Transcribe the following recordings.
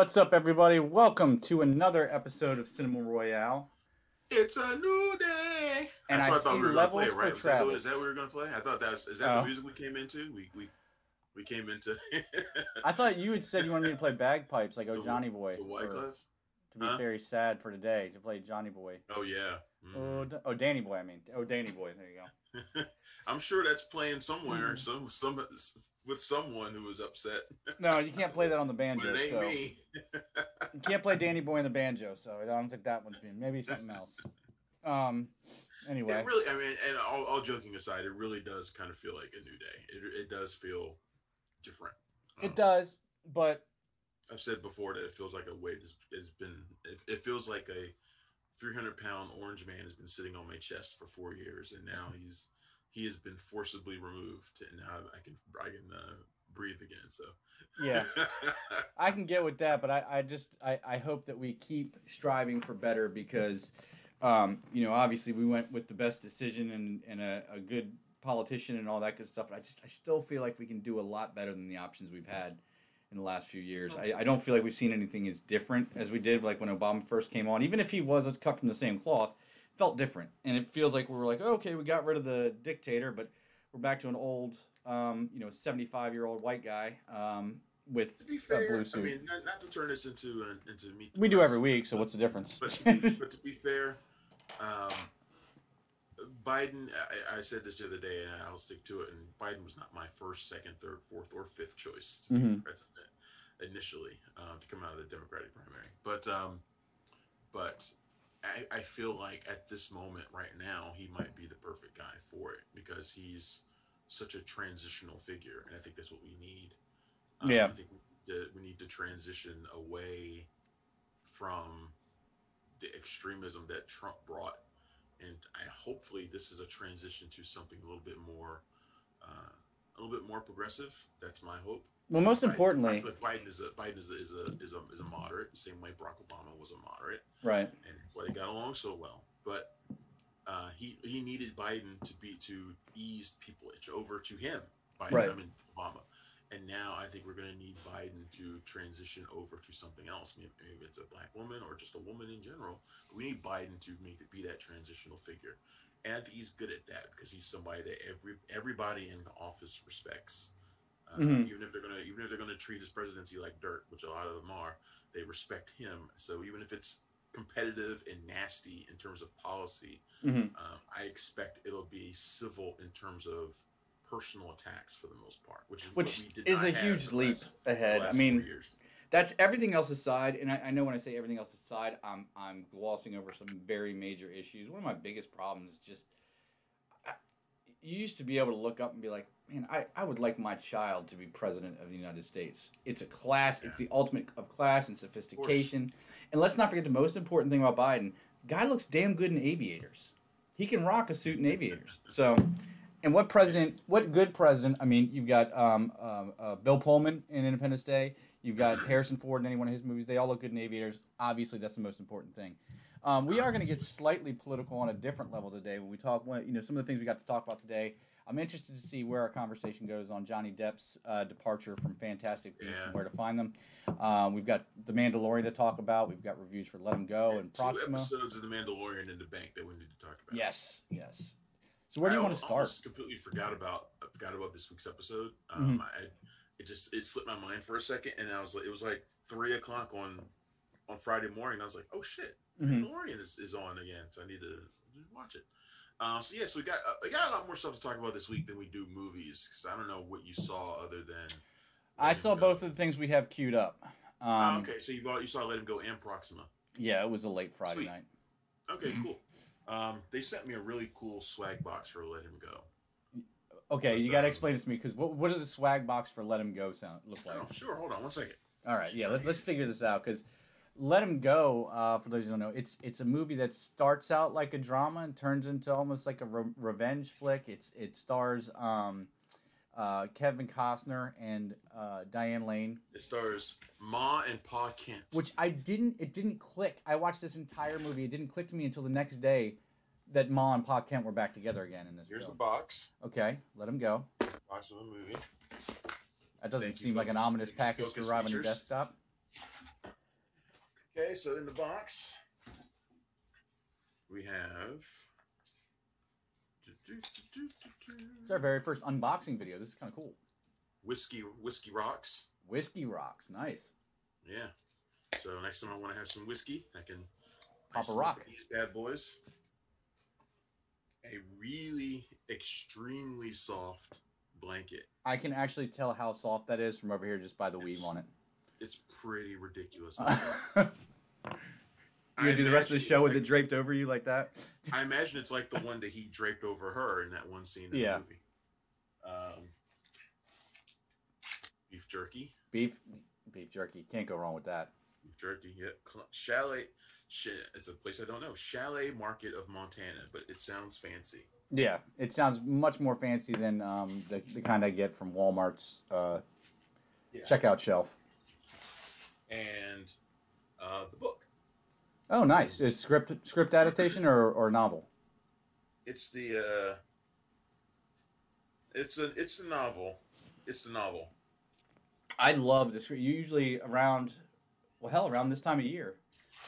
What's up, everybody? Welcome to another episode of Cinema Royale. It's a new day. And That's I what thought see we were levels gonna play, for right? Was that, Travis. is that what we were gonna play? I thought that's is that Oh. the music we came into? We we we came into I thought you had said you wanted me to play bagpipes like Oh To- Johnny Boy. to or to be Huh? very sad for today to play Johnny Boy. Oh yeah. Mhm. Oh, oh, Danny Boy. I mean, oh, Danny Boy. There you go. I'm sure that's playing somewhere, Mhm. some some with someone who is upset. No, you can't play that on the But banjo. it ain't So me. you can't play Danny Boy on the banjo. So I don't think that one's being. Maybe something else. Um. Anyway, It really, I mean, and all, all joking aside, it really does kind of feel like a new day. It, it does feel different. it does, but I've said before that it feels like a weight has, has been. It, it feels like a 300 pound orange man has been sitting on my chest for four years, and now he's he has been forcibly removed, and now I can I can uh, breathe again. So yeah. I can get with that, but I, I just I, I hope that we keep striving for better because, um, you know, obviously we went with the best decision and, and a, a good politician and all that good stuff. But I just I still feel like we can do a lot better than the options we've had in the last few years. I, I don't feel like we've seen anything as different as we did like when Obama first came on. Even if he was cut from the same cloth, felt different, and it feels like we were like, okay, we got rid of the dictator, but we're back to an old, um, you know, seventy-five year old white guy um, with to be a fair, blue I mean, not, not to turn this into an, into the we do every week, so what's the difference? But to be, but to be fair, um, Biden, I, I said this the other day, and I'll stick to it. And Biden was not my first, second, third, fourth, or fifth choice to be Mhm. president initially uh, to come out of the Democratic primary. But um, but I, I feel like at this moment right now, he might be the perfect guy for it because he's such a transitional figure, and I think that's what we need. Um, Yeah. I think we need, to, we need to transition away from the extremism that Trump brought, and I hopefully this is a transition to something a little bit more, uh, a little bit more progressive. That's my hope. Well, most Biden- importantly, Biden is a Biden is a, is a is a is a moderate, same way Barack Obama was a moderate, right? and that's why they got along so well. But uh, he he needed Biden to be to ease people over to him. Biden, Right. I mean Obama, and now I think we're going to need Biden to transition over to something else. Maybe, maybe it's a black woman or just a woman in general. We need Biden to make it be that transitional figure, and I think he's good at that because he's somebody that every everybody in the office respects. Uh, Mhm. Even if they're gonna, even if they're gonna treat his presidency like dirt, which a lot of them are, they respect him. So even if it's competitive and nasty in terms of policy, hmm um, I expect it'll be civil in terms of personal attacks for the most part, which is Which what we did is a huge leap last- ahead. I mean, that's everything else aside, and I, I know when I say everything else aside, I'm I'm glossing over some very major issues. One of my biggest problems is just I, you used to be able to look up and be like, man, I, I would like my child to be president of the United States. It's a class. It's the ultimate of class and sophistication. And let's not forget the most important thing about Biden. Guy looks damn good in aviators. He can rock a suit in aviators. So, and what president? What good president? I mean, you've got um, um, uh, Bill Pullman in Independence Day. You've got Harrison Ford in any one of his movies. They all look good in aviators. Obviously, that's the most important thing. Um, we are going to get slightly political on a different level today when we talk. when- You know, some of the things we got to talk about today. I'm interested to see where our conversation goes on Johnny Depp's uh, departure from Fantastic Beasts and where to find them. Um, we've got The Mandalorian to talk about. We've got reviews for Let Him Go and two Proxima. episodes of The Mandalorian in the bank that we need to talk about. Yes, yes. So where do you I want to start? almost completely forgot about I forgot about this week's episode. Um, Mhm. I it just it slipped my mind for a second, and I was like, it was like three o'clock on on Friday morning. I was like, oh shit, Mhm. Mandalorian is, is on again, so I need to watch it. Um, so yeah, so we got uh, we got a lot more stuff to talk about this week than we do movies because I don't know what you saw other than. I saw both of the things we have queued up. Um, Ah, okay, so you bought, you saw Let Him Go and Proxima. Yeah, it was a late Friday Sweet. night. Okay, cool. Um, they sent me a really cool swag box for Let Him Go. Okay, you got to explain this to me because what, what does a swag box for Let Him Go sound look like? Oh, sure. Hold on one second. All right, yeah, let's, let's figure this out because Let Him Go, uh, for those who don't know, it's it's a movie that starts out like a drama and turns into almost like a re- revenge flick. It's it stars um, uh, Kevin Costner and uh, Diane Lane, It stars Ma and Pa Kent. which I didn't it didn't click. I watched this entire movie. It didn't click to me until the next day that Ma and Pa Kent were back together again in this here's the box. Okay, Let Him Go. Box of the movie. That doesn't Thank seem like an ominous thank package to arrive on your desktop. Okay, so in the box we have. It's our very first unboxing video. This is kind of cool. Whiskey whiskey rocks. Whiskey rocks, nice. Yeah. So next time I want to have some whiskey, I can Pop a rock. These bad boys. A really extremely soft blanket. I can actually tell how soft that is from over here just by the weave on it. It's pretty ridiculous. you gonna do the rest of the show with like- it draped over you like that? I imagine it's like the one that he draped over her in that one scene in Yeah. the movie. Um, beef jerky. Beef, beef jerky. Can't go wrong with that. Beef jerky. Yeah. Chalet. It's a place I don't know. Chalet Market of Montana, but it sounds fancy. Yeah, it sounds much more fancy than um, the, the kind I get from Walmart's uh, Yeah. checkout shelf. And uh, the book. Oh, nice. Is script script adaptation or, or novel? It's the. Uh, it's a. It's the novel. It's the novel. I love this. Usually around, well, hell, around this time of year.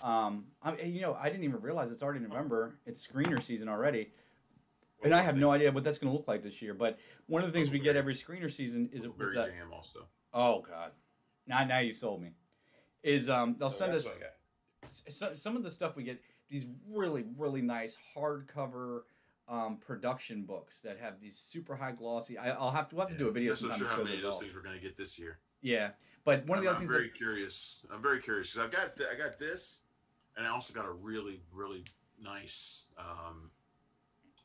Um, I, you know, I didn't even realize it's already November. It's screener season already, and I have no idea what that's going to look like this year. But one of the things we get every screener season is, is Blueberry that. jam also. Oh God, now now you sold me. Is um they'll So send us what I got. so, some of the stuff we get these really really nice hardcover um, production books that have these super high glossy. I, I'll have to we'll have to do a video Just not sometime sure to how many of those things we're gonna get this year. Yeah, but one of the I'm, other I'm things very that, curious. I'm very curious because I've got th- I got this, and I also got a really really nice um,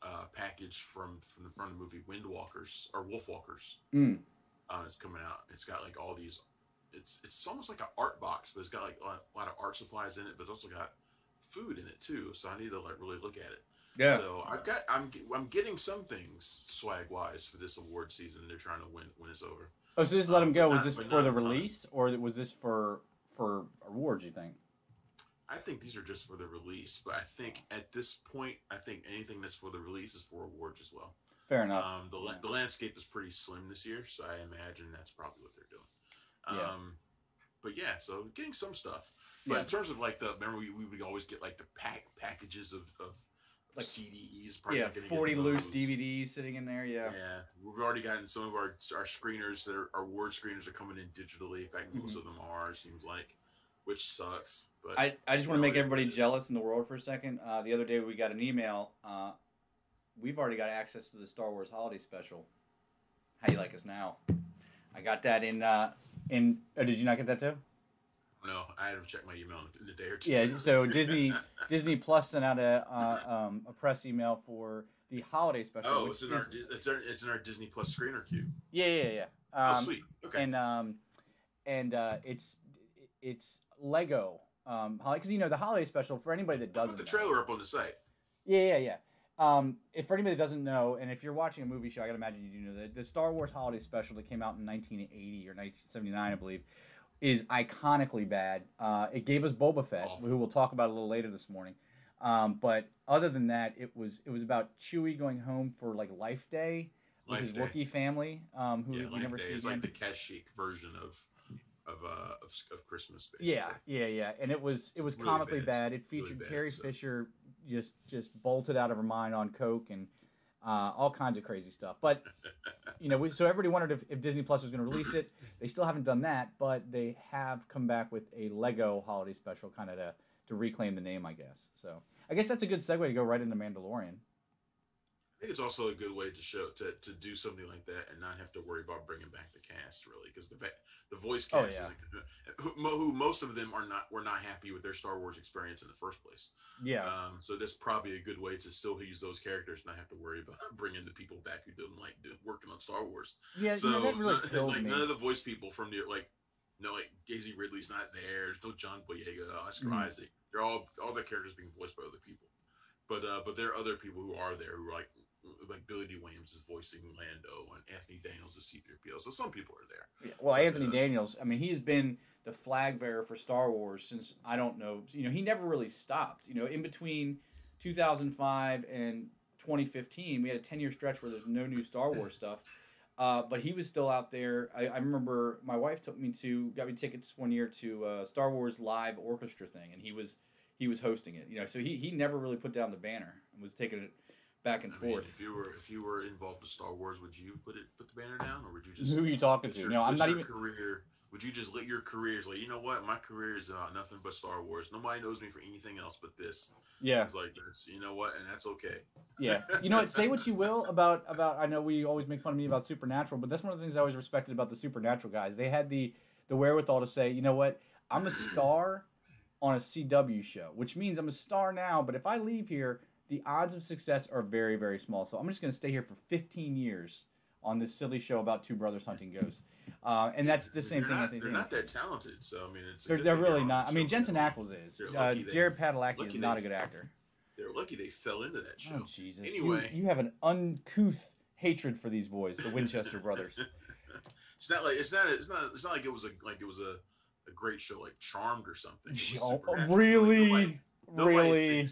uh, package from from the from the movie Windwalkers or Wolfwalkers. Mm. It's coming out. It's got like all these. It's it's almost like an art box, but it's got like a lot, of art supplies in it, but it's also got food in it too. So I need to like really look at it. yeah. So I've got I'm I'm getting some things swag wise for this award season. They're trying to win when it's over. Oh, so just let um, him go. Was not- this for the not- not- release, or was this for for awards? You think? I think these are just for the release, but I think at this point, I think anything that's for the release is for awards as well. Fair enough. Um, the, the landscape is pretty slim this year, so I imagine that's probably what they're doing. Yeah. Um, but yeah, so getting some stuff. But Yeah. in terms of like the remember we, we would always get like the pack packages of, of Like- CDs. probably yeah, not gonna get forty loose. DVDs sitting in there. Yeah. Yeah, we've already gotten some of our our screeners that are our word screeners are coming in digitally. In fact, most of them are. It seems like, which sucks. But Mm-hmm. I, I just want to make everybody what it is. jealous in the world for a second. Uh, the other day we got an email. Uh, we've already got access to the Star Wars Holiday Special. How do you like us now? I got that in. Uh, in oh, did you not get that too? no, I had to check my email in a day or two. Yeah. So Disney Disney Plus sent out a uh, um, a press email for the Holiday Special. Oh, it's in our is- Di- it's, our it's in our Disney Plus screener queue. yeah yeah yeah. oh, Um, sweet. Okay. and um, and uh, it's it's Lego. Um, because you know the holiday special for anybody that doesn't put the know. trailer up on the site. Yeah, yeah, yeah. Um, if for anybody that doesn't know, and if you're watching a movie show, I gotta imagine you do know that the Star Wars Holiday Special that came out in 1980 or 1979, I believe, is iconically bad. Uh, it gave us Boba Fett, Awful. who we'll talk about a little later this morning. Um, but other than that, it was it was about Chewie going home for like Life Day with his. Wookiee family, um, who Yeah, we Life never Day see is again. like the Kashyyyk version of of uh of, of Christmas. Basically. Yeah, yeah, yeah, and it was it was Really comically bad. bad. It Really featured bad, Carrie so. Fisher just just bolted out of her mind on coke, and uh, all kinds of crazy stuff. But you know, we, so everybody wondered if, if Disney Plus was going to release it. They still haven't done that, but they have come back with a Lego holiday special, kind of to to reclaim the name, I guess. So I guess that's a good segue to go right into Mandalorian. I think it's also a good way to show to, to do something like that and not have to worry about bringing back the cast really because the the voice Oh, cast yeah. is who, who most of them are not were not happy with their Star Wars experience in the first place. Yeah. Um, so that's probably a good way to still use those characters, and not have to worry about bringing the people back who didn't like do, working on Star Wars. yeah, so know, that really killed like, me. none of the voice people from the like, no, like Daisy Ridley's not there. There's no John Boyega, Oscar Mhm. Isaac. They're all all the characters being voiced by other people. But uh, but there are other people who are there who are like like Billy Dee Williams is voicing Lando and Anthony Daniels is C-3PO. So some people are there. Yeah, Well, Anthony Uh, Daniels, I mean, he's been the flag bearer for Star Wars since I don't know. You know, he never really stopped. You know, in between 2005 and 2015, we had a 10 year stretch where there's no new Star Wars stuff. Uh, but he was still out there. I, I remember my wife took me to got me tickets one year to uh, Star Wars live orchestra thing, and he was he was hosting it. You know, so he, he never really put down the banner and was taking it back and I mean, forth. if you were if you were involved with Star Wars, would you put it put the banner down, or would you just Who are you talking to? your- No, I'm not your even. career? Would you just let your careers like you know what my career is about nothing but Star Wars. Nobody knows me for anything else but this. Yeah. It's like that's you know what, and that's okay. Yeah, you know what? Say what you will about about. I know we always make fun of me about Supernatural, but that's one of the things I always respected about the Supernatural guys. They had the the wherewithal to say, you know what? I'm a star on a CW show, which means I'm a star now. But if I leave here, the odds of success are very very small. So I'm just going to stay here for 15 years on this silly show about two brothers hunting ghosts, uh, and that's the same They're thing. I Not, think they're not that talented, so I mean, it's. They're, they're really not. I mean. Jensen Ackles is. Uh, Jared Padalecki is not they- a good actor. They're lucky they fell into that show. Oh Jesus! Anyway. you, you have an uncouth hatred for these boys, the Winchester brothers. It's not like it's not it's not it's not like it was a like it was a, a great show like Charmed or something. Oh, really, Like, nobody, really.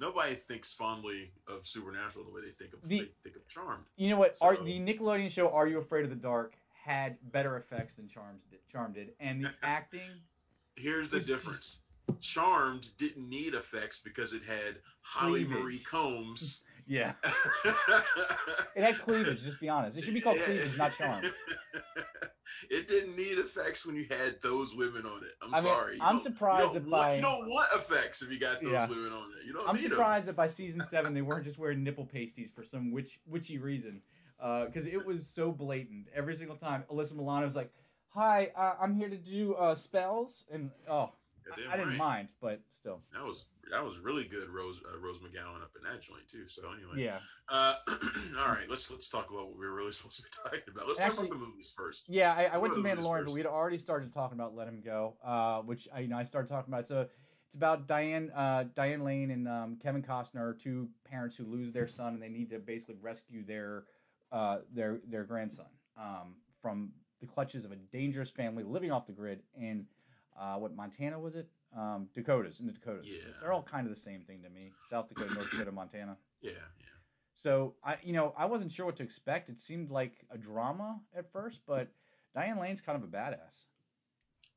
Nobody thinks fondly of Supernatural the way they think of The- they think of Charmed. You know what? Are the Nickelodeon show "Are You Afraid of the Dark" had better effects than Charmed did, Charmed did, and the acting. Here's the It's just- difference. Charmed didn't need effects because it had Holly Cleavage. Marie Combs. Yeah, it had cleavage. Just be honest. It should be called cleavage, not Charmed. It didn't need effects when you had those women on it. I'm I mean, sorry. You I'm surprised you that by- you don't want effects if you got those Yeah. women on it. You don't I'm surprised that by season seven they weren't just wearing nipple pasties for some witch witchy reason, because it was so blatant every single time. Alyssa Milano was like, "Hi, uh, I'm here to do uh, spells," and oh, I, I didn't right. mind, but still, That was that was really good, Rose uh, Rose McGowan up in that joint too. So anyway, yeah. Uh, all right, let's let's talk about what we were really supposed to be talking about. Let's Actually- talk about the movies first. Yeah, I, I went to go to the Mandalorian, but we'd already started talking about Let Him Go, uh, which I, you know I started talking about. So it's about Diane uh, Diane Lane and um, Kevin Costner, two parents who lose their son, and they need to basically rescue their uh, their their grandson um, from the clutches of a dangerous family living off the grid in uh, what Montana was it? Um, Dakotas in the Dakotas. Yeah. They're all kind of the same thing to me: South Dakota, North Dakota, Montana. Yeah, yeah. So I, you know, I wasn't sure what to expect. It seemed like a drama at first, but Diane Lane's kind of a badass.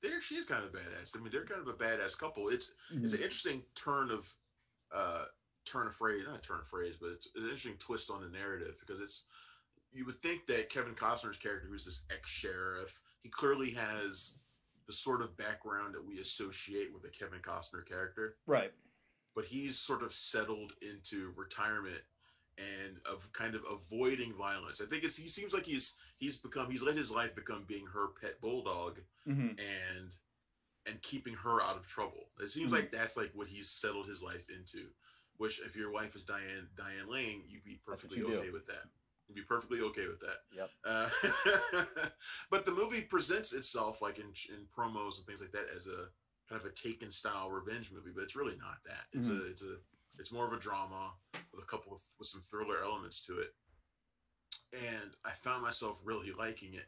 There, she is kind of a badass. I mean, they're kind of a badass couple. It's Mm-hmm. it's an interesting turn of uh turn of phrase, not turn of phrase, but it's an interesting twist on the narrative because it's you would think that Kevin Costner's character, who's this ex sheriff, he clearly has the sort of background that we associate with a Kevin Costner character. Right. but he's sort of settled into retirement and of kind of avoiding violence. I think it's he seems like he's he's become he's let his life become being her pet bulldog Mm-hmm. and and keeping her out of trouble. It seems Mhm. like that's like what he's settled his life into. Which if your wife is Diane Diane Lane, you'd be perfectly you do. okay with that. You'd be perfectly okay with that. Yep. Uh, but the movie presents itself like in in promos and things like that as a kind of a Taken style revenge movie, but it's really not that. It's Mm-hmm. a it's a it's more of a drama with a couple of with some thriller elements to it. And I found myself really liking it,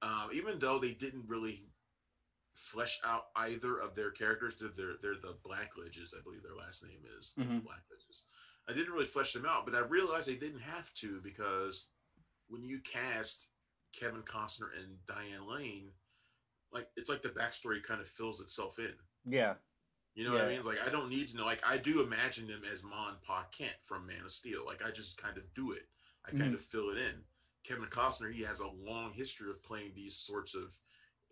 um, even though they didn't really flesh out either of their characters. They're they're, they're the Blackledges, I believe their last name is the Mhm. Blackledges. I didn't really flesh them out, but I realized they didn't have to because when you cast Kevin Costner and Diane Lane, like it's like the backstory kind of fills itself in. Yeah. You know what I mean? Like I don't need to know. Like I do imagine them as Ma and Pa Kent from Man of Steel. Like I just kind of do it. I kind mm-hmm. of fill it in. Kevin Costner, he has a long history of playing these sorts of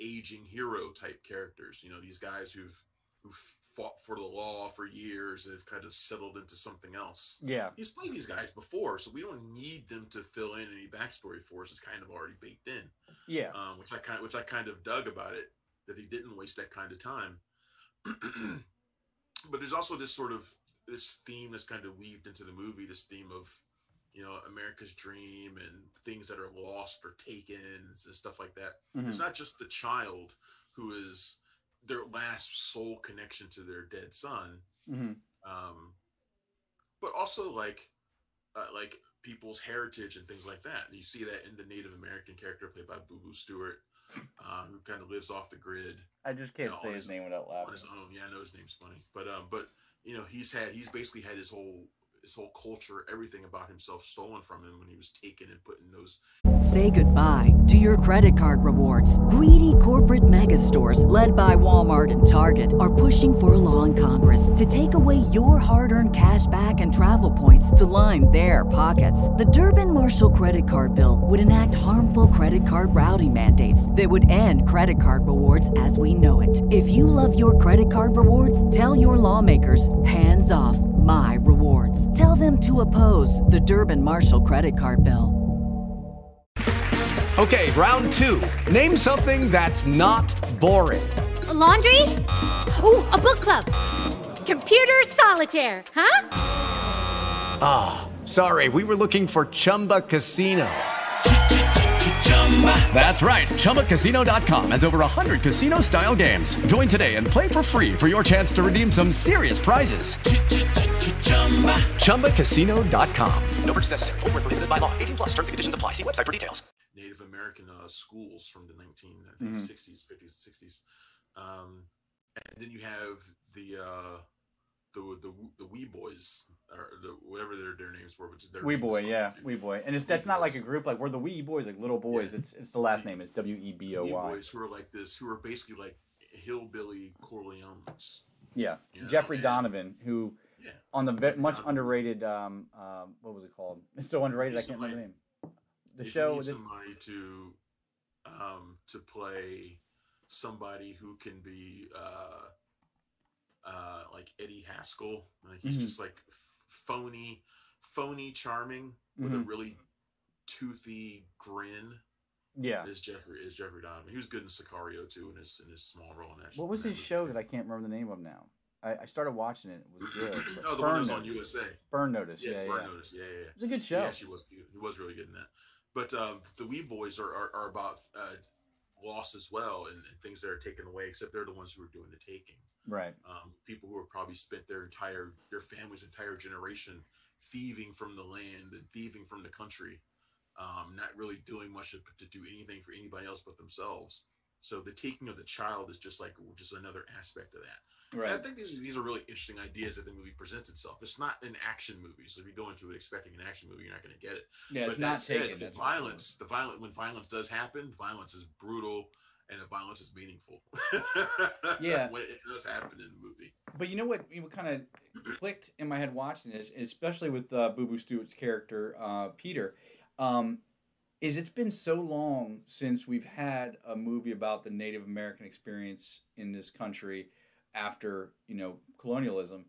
aging hero type characters. You know, these guys who've who fought for the law for years and have kind of settled into something else. Yeah. He's played these guys before, so we don't need them to fill in any backstory for us. It's kind of already baked in. Yeah. Um, which I kind which I kind of dug about it that he didn't waste that kind of time. but there's also this sort of this theme that's kind of weaved into the movie, this theme of you know America's dream and things that are lost or taken and stuff like that. Mhm. It's not just the child who is their last soul connection to their dead son, hmm um, but also like uh, like people's heritage and things like that. And you see that in the Native American character played by Boo Boo Stewart, uh, who kind of lives off the grid I just can't No, say his his- name without laughing. on his own. Yeah, I know his name's funny, but um, but you know he's had he's basically had his whole his whole culture, everything about himself stolen from him when he was taken and put in those Say goodbye to your credit card rewards. Greedy corporate mega stores, led by Walmart and Target, are pushing for a law in Congress to take away your hard earned cash back and travel points to line their pockets. The Durbin Marshall credit card bill would enact harmful credit card routing mandates that would end credit card rewards as we know it. If you love your credit card rewards, tell your lawmakers hands off my rewards. Tell them to oppose the Durbin Marshall credit card bill. Okay, round two. Name something that's not boring. A laundry? Ooh, a book club. Computer solitaire, huh? Ah, sorry, we were looking for Chumba Casino. That's right. ChumbaCasino.com has over 100 casino style games. Join today and play for free for your chance to redeem some serious prizes. ChumbaCasino.com. No purchase necessary. Void where prohibited by law. 18 plus terms and conditions apply. See website for details. Native American uh, schools from the 19 I Mhm. 60s, 50s, 60s. Um, and then you have the uh, the the the Weboys or the whatever their their names were, which is their Wee boy, yeah, wee boy, and it's that's not like a group like we're the wee boys, like little boys. Yeah. It's it's the last name is W E B O Wee Y. Boys who are like this, who are basically like hillbilly Corleones. Yeah, You know, Jeffrey and- Donovan, who Yeah, on the ve- much Donovan. underrated um um what was it called? It's so underrated I can't remember the name. The show. need somebody to um to play somebody who can be uh uh like Eddie Haskell like he's Mhm. just like phony phony charming with a Mhm. really toothy grin yeah. is Jeffrey is Jeffrey Donovan he was good in Sicario too in his in his small role in that What was his show that I can't remember the name of now? I, I started watching it. It was good. oh the one that was on. USA Burn Notice. yeah, Yeah, Burn yeah. Notice yeah yeah, yeah. It was a good show. actually was he was really good in that. But um, the Weboys are, are, are about uh, loss as well and, and things that are taken away, except they're the ones who are doing the taking. Right. Um, people who have probably spent their entire their family's entire generation thieving from the land and thieving from the country, um, not really doing much to, to do anything for anybody else but themselves. So the taking of the child is just like just another aspect of that. And I think these are, these are really interesting ideas that the movie presents itself. It's not an action movie, so if you go into it expecting an action movie, you're not going to get it. Yeah, it's but not that said, the violence, the violent when violence does happen, violence is brutal and the violence is meaningful. Yeah. when it does happen in the movie. But you know what? What kind of clicked in my head watching this, especially with uh, Boo Boo Stewart's character uh, Peter, um, is it's been so long since we've had a movie about the Native American experience in this country after you know colonialism,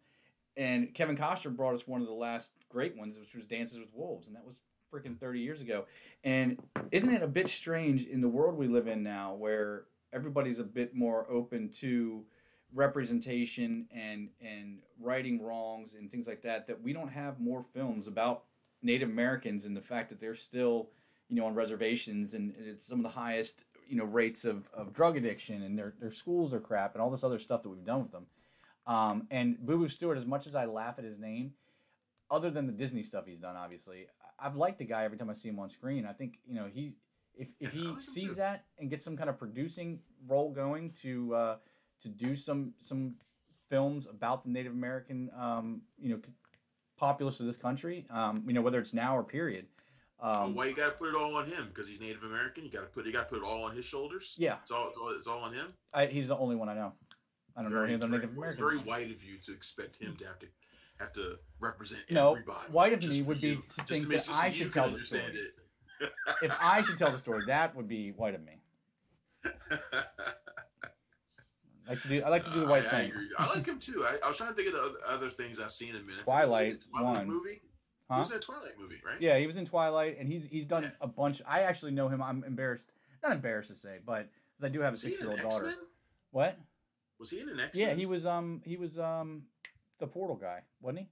and Kevin Costner brought us one of the last great ones, which was Dances with Wolves, and that was freaking thirty years ago. And isn't it a bit strange in the world we live in now, where everybody's a bit more open to representation and and righting wrongs and things like that that we don't have more films about Native Americans and the fact that they're still you know on reservations and it's some of the highest you know rates of, of Drug addiction and their their schools are crap and all this other stuff that we've done with them. Um, and Boo Boo Stewart, as much as I laugh at his name, other than the Disney stuff he's done, obviously, I've liked the guy every time I see him on screen. I think you know he's if if he like sees that and gets some kind of producing role going to uh, to do some some films about the Native American um, you know populace of this country, um, you know whether it's now or period. Well, Um, why you got to put it all on him? Because he's Native American. You got to put you got to put it all on his shoulders. Yeah. it's all it's all, it's all on him. I, he's the only one I know. I don't know any other very, Native very, Americans. very white of you to expect him to have to have to represent No, everybody. white of me would be to think make- that I should tell the story. if I should tell the story, that would be white of me. I like to do. I like to do the white I, I thing. agree. I like him too. I, I was trying to think of the other, other things I've seen in a minute. Twilight Was he in the Twilight one. movie. He Huh? was in a Twilight movie, right? Yeah, he was in Twilight, and he's he's done Yeah. a bunch. I actually know him. I'm embarrassed, not embarrassed to say, but because I do have a Was he six year old daughter. X-Men? What? Was he in an X? Yeah, he was. Um, he was. Um, the Portal guy, wasn't he?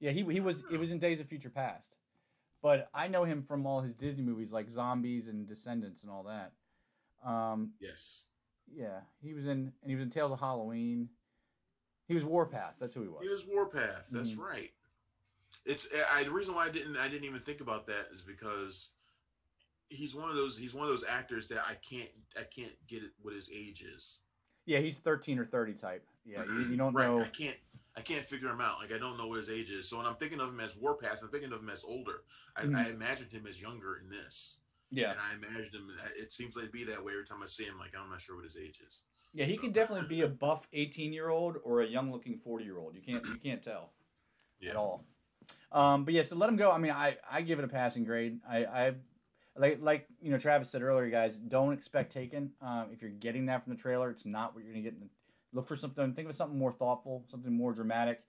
Yeah, he he was. It was in Days of Future Past, but I know him from all his Disney movies like Zombies and Descendants and all that. Um, Yes. yeah, he was in, and he was in Tales of Halloween. He was Warpath. That's who he was. He was Warpath. That's Mhm. right. It's I, the reason why I didn't I didn't even think about that is because he's one of those he's one of those actors that I can't I can't get it what his age is. Yeah, he's thirteen or thirty type. Yeah, you, you don't right. know. I can't I can't figure him out. Like I don't know what his age is. So when I'm thinking of him as Warpath, I'm thinking of him as older. I, Mhm. I imagined him as younger in this. Yeah, And I imagined him. It seems like to be that way every time I see him. Like I'm not sure what his age is. yeah, he can definitely be a buff eighteen year old or a young looking forty year old. You can't you can't tell. Yeah. at all. Um, but yeah, so let him go. I mean, I, I give it a passing grade. I, I like like you know Travis said earlier, guys. Don't expect Taken. Um, if you're getting that from the trailer, it's not what you're gonna get. Look for something. Think of something more thoughtful, something more dramatic.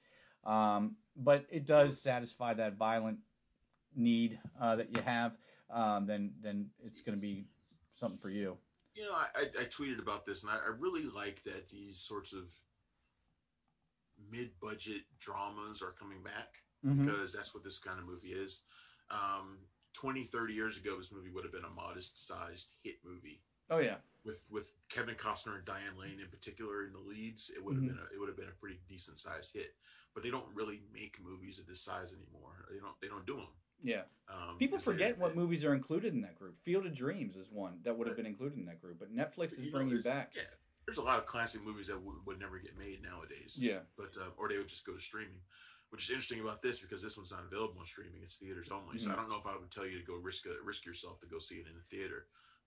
Um, but it does satisfy that violent need uh, that you have. Um, then then it's gonna be something for you. You know, I, I, I tweeted about this, and I, I really like that these sorts of mid-budget dramas are coming back Mhm. because that's what this kind of movie is. Um, 20, 30 years ago, this movie would have been a modest-sized hit movie Oh yeah, with with Kevin Costner and Diane Lane in particular in the leads. It would have Mhm. been a, it would have been a pretty decent-sized hit. But they don't really make movies of this size anymore. They don't they don't do them. yeah. Um, People they- forget what they- movies are included in that group. Field of Dreams is one that would have been included in that group, but Netflix is know, bringing back. Yeah, there's a lot of classic movies that would, would never get made nowadays. Yeah, but uh, or they would just go to streaming. Which is interesting about this because this one's not available on streaming; it's theaters only. So I Mhm. don't know if I would tell you to go risk a, risk yourself to go see it in the theater,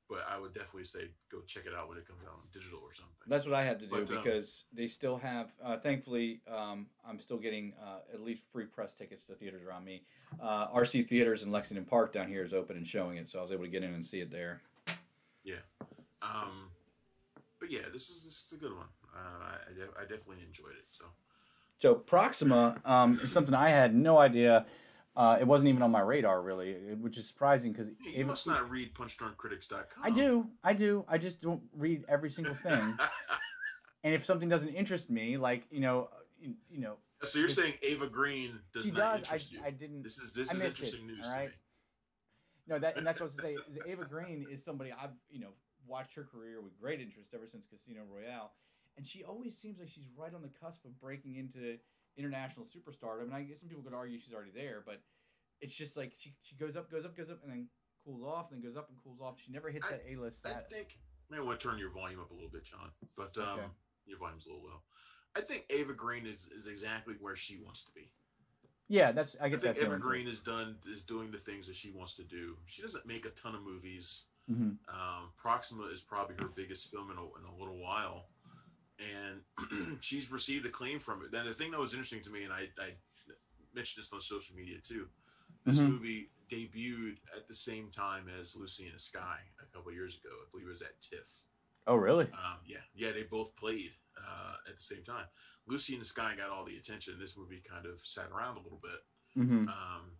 but I would definitely say go check it out when it comes out on digital or something. That's what I had to do But, um, because they still have. Uh, thankfully, um, I'm still getting uh, at least free press tickets to theaters around me. Uh, RC Theaters in Lexington Park down here is open and showing it, so I was able to get in and see it there. yeah, um, but yeah, this is this is a good one. Uh, I, I de- I definitely enjoyed it. So So Proxima um, is something I had no idea. Uh, it wasn't even on my radar really, which is surprising because you must not read punchdrunkcritics.com. I do, I do. I just don't read every single thing. and if something doesn't interest me, like you know, you, you know, so you're saying Ava Green does she not does. I, interest you? I didn't. This is this I is missed it, interesting news all right? to me. No, that and that's what I was to say. Is Ava Green is somebody I've you know watched her career with great interest ever since Casino Royale, and she always seems like she's right on the cusp of breaking into international superstardom. And I guess some people could argue she's already there, but it's just like she she goes up, goes up, goes up, and then cools off, and then goes up and cools off. She never hits I- that A list I think may want to turn your volume up a little bit, John. But um, Okay. your volume's a little low. I think Ava Green is, is exactly where she wants to be. Yeah, that's I I get think that Ava. Green is done is doing the things that she wants to do. She doesn't make a ton of movies. Mhm. Um, Proxima is probably her biggest film in a, in a little while, and she's received acclaim from it. Then the thing that was interesting to me, and I, I mentioned this on social media too. This Mhm. movie debuted at the same time as Lucy in the Sky a couple years ago. I believe it was at TIFF. Oh, really? Um, yeah, yeah, they both played uh, at the same time. Lucy in the Sky got all the attention. This movie kind of sat around a little bit. Mm-hmm. Um,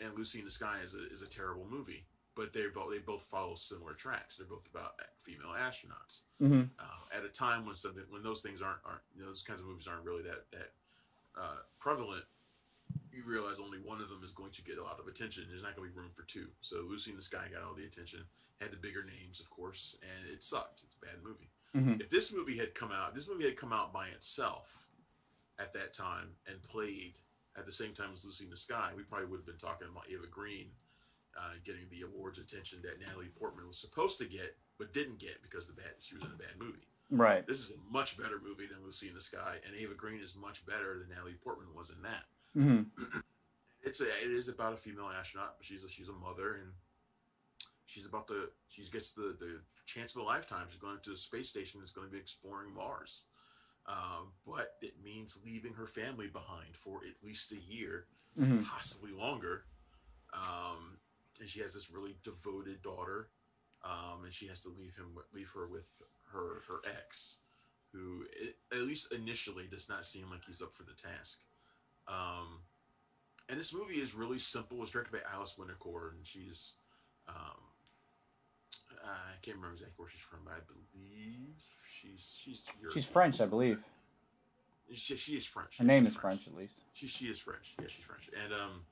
and Lucy in the Sky is a, is a terrible movie, but they both they both follow similar tracks. They're both about female astronauts. Mm-hmm. Uh, at a time when something when those things aren't aren't you know, those kinds of movies aren't really that that uh, prevalent. You realize only one of them is going to get a lot of attention. There's not going to be room for two. So Lucy in the Sky got all the attention, had the bigger names, of course, and it sucked. It's a bad movie Mhm. if this movie had come out, this movie had come out by itself at that time and played at the same time as Lucy in the Sky, we probably would have been talking about Eva Green uh, getting the awards attention that Natalie Portman was supposed to get but didn't get because the bad she was in a bad movie. Right. This is a much better movie than Lucy in the Sky, and Ava Green is much better than Natalie Portman was in that. Mm-hmm. It's a, it is about a female astronaut, but she's a, she's a mother and she's about to she gets the the chance of a lifetime. She's going to the space station. Is going to be exploring Mars. um, but it means leaving her family behind for at least a year, Mhm. possibly longer. Um, and she has this really devoted daughter, um, and she has to leave him, leave her with her her ex, who at least initially does not seem like he's up for the task. Um, and this movie is really simple. It's directed by Alice Winocour, and she's um, I can't remember exactly where she's from, but I believe she's she's She's French, I believe. She, she is French. Her name She's is French, at least. She she is French. Yeah, she's French, and um,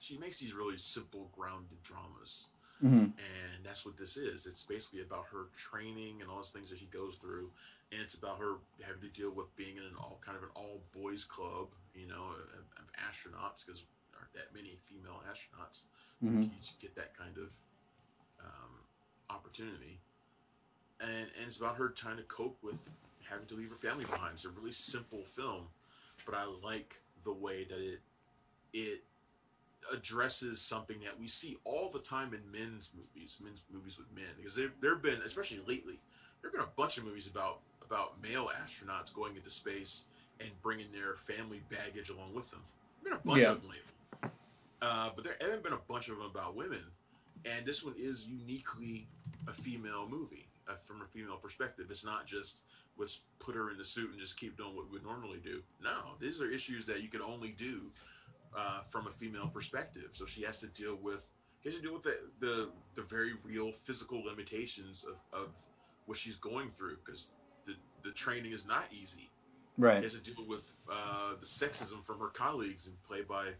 she makes these really simple, grounded dramas, hmm and that's what this is. It's basically about her training and all those things that she goes through, and it's about her having to deal with being in an all kind of an all boys club, you know, of, of astronauts because there aren't that many female astronauts. Mhm. You get that kind of um, opportunity, and and it's about her trying to cope with having to leave her family behind. It's a really simple film, but I like the way that it it addresses something that we see all the time in men's movies, men's movies with men, because there there have been, especially lately, there have been a bunch of movies about about male astronauts going into space and bringing their family baggage along with them. There have been a bunch Yeah. of them lately, uh, but there haven't been a bunch of them about women, and this one is uniquely a female movie uh, from a female perspective. It's not just let's put her in the suit and just keep doing what we normally do. No, these are issues that you can only do uh, from a female perspective. So she has to deal with she has to deal with the the, the very real physical limitations of, of what she's going through because the, the training is not easy. She Right. has to deal with uh, the sexism from her colleagues and played by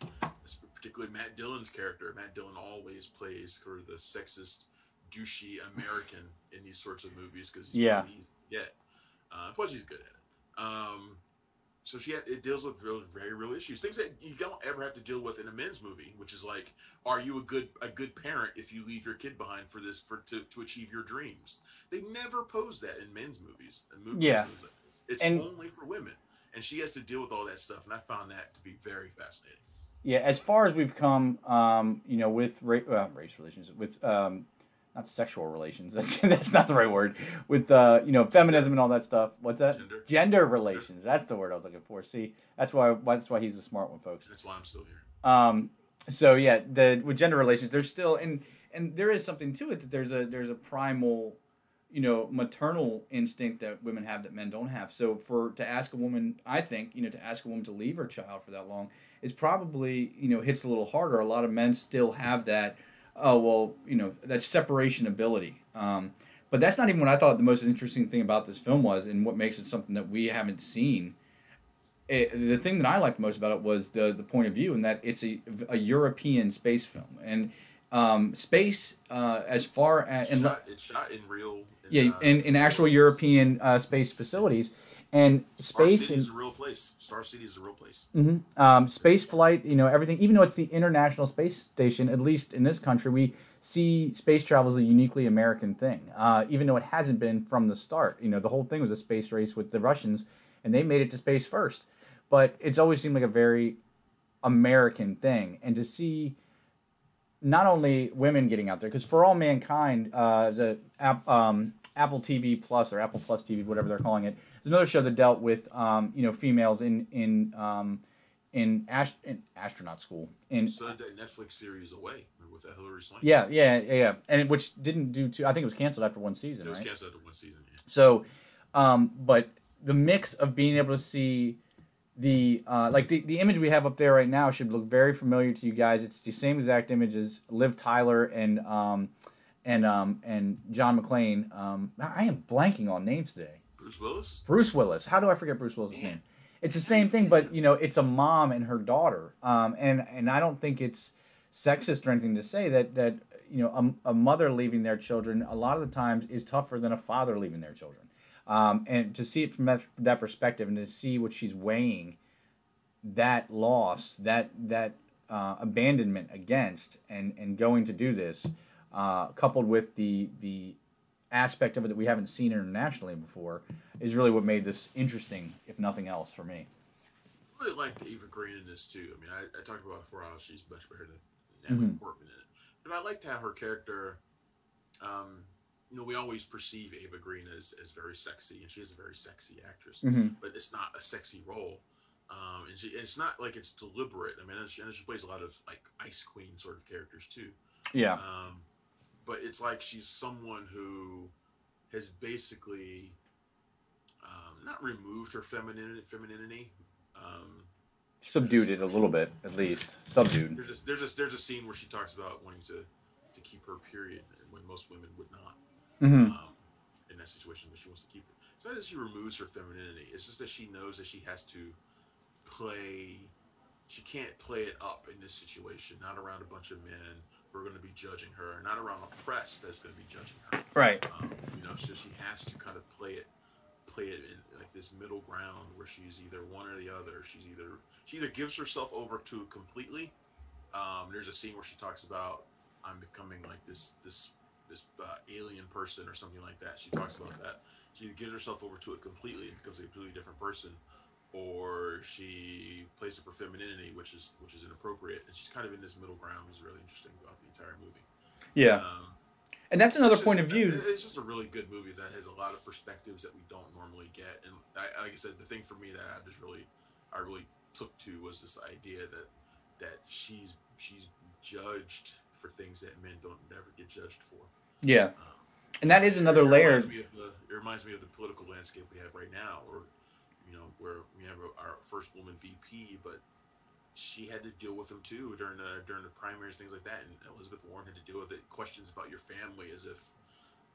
particularly Matt Dillon's character. Matt Dillon always plays sort of the sexist, douchey American in these sorts of movies because he's Yeah. really easy to. Uh, plus, he's good at it. Um, so she had, it deals with those very real issues, things that you don't ever have to deal with in a men's movie, which is like, are you a good a good parent if you leave your kid behind for this for to, to achieve your dreams? They never pose that in men's movies. And movies Yeah. like it's And- only for women, and she has to deal with all that stuff, and I found that to be very fascinating. Yeah, as far as we've come, um, you know, with ra- uh, race relations, with um, not sexual relations. That's that's not the right word. With uh, you know, feminism and all that stuff. What's that? Gender. relations. That's the word I was looking for. See, that's why that's why he's the smart one, folks. That's why I'm still here. Um, so yeah, the with gender relations, there's still and and there is something to it that there's a there's a primal, you know, maternal instinct that women have that men don't have. So for to ask a woman, I think you know, to ask a woman to leave her child for that long is probably you know hits a little harder. A lot of men still have that. Oh well, you know that separation ability. Um, but that's not even what I thought the most interesting thing about this film was, and what makes it something that we haven't seen it, the thing that I liked most about it was the the point of view, and that it's a, a European space film, and um, space uh, as far as It's and shot, it's shot in real. yeah, uh, in, in actual European uh, space facilities, and Star space City is a real place. Star City is a real place. Mhm. Um, space flight, you know, everything. Even though it's the International Space Station, at least in this country, we see space travel as a uniquely American thing. Uh, even though it hasn't been from the start. You know, the whole thing was a space race with the Russians, and they made it to space first. But it's always seemed like a very American thing, and to see not only women getting out there, because for all mankind, uh, um, Apple TV Plus or Apple Plus TV, whatever they're calling it. it, is another show that dealt with um, you know females in in um, in, ast- in astronaut school. In So that Netflix series away with that Hilary Swank. yeah, yeah, yeah, yeah, and which didn't do too. I think it was canceled after one season, It was right? canceled after one season. Yeah. So, um, but the mix of being able to see the uh, like the, the image we have up there right now should look very familiar to you guys. It's the same exact image as Liv Tyler and um, and um, and John McClane. Um, I am blanking on names today. Bruce Willis. Bruce Willis. How do I forget Bruce Willis' name? It's the same thing, but you know, it's a mom and her daughter. Um, and and I don't think it's sexist or anything to say that that you know a, a mother leaving their children a lot of the times is tougher than a father leaving their children. Um, and to see it from that, that perspective and to see what she's weighing that loss, that that uh, abandonment against, and and going to do this, uh, coupled with the the aspect of it that we haven't seen internationally before, is really what made this interesting, if nothing else, for me. I really like Eva Green in this too. I mean, I, I talked about before how she's much better than Natalie Mhm. Portman in it, but I liked how her character, um, you know, we always perceive Ava Green as, as very sexy, and she is a very sexy actress, Mhm. but it's not a sexy role. Um, and she, it's not like it's deliberate. I mean, and she, and she plays a lot of like Ice Queen sort of characters too. Yeah. Um, but it's like she's someone who has basically um, not removed her femininity. Femininity. Um, Subdued it a little bit, at least. Subdued. there's a, there's a there's a scene where she talks about wanting to to keep her period when most women would not hmm um, in that situation, but she wants to keep it. It's not that she removes her femininity. It's just that she knows that she has to play. She can't play it up in this situation. Not around a bunch of men who are going to be judging her. Not around the press that's going to be judging her. Right. Um, you know, so she has to kind of play it, play it in like this middle ground where she's either one or the other. She's either she either gives herself over to it completely. Um, there's a scene where she talks about I'm becoming like this this this uh, alien person or something like that. She talks about that. She gives herself over to it completely and becomes a completely different person, or she plays up her femininity, which is which is inappropriate. And she's kind of in this middle ground, which is really interesting about the entire movie. Yeah, Um, and that's another point just- of view. It's just a really good movie that has a lot of perspectives that we don't normally get. And I, like I said, the thing for me that I just really, I really took to was this idea that that she's she's judged for things that men don't never get judged for. Yeah, Um, and that is another it layer. Reminds me of the, it reminds me of the political landscape we have right now, or you know, where we have our first woman VP, but she had to deal with them too during the during the primaries, things like that. And Elizabeth Warren had to deal with it. Questions about your family, as if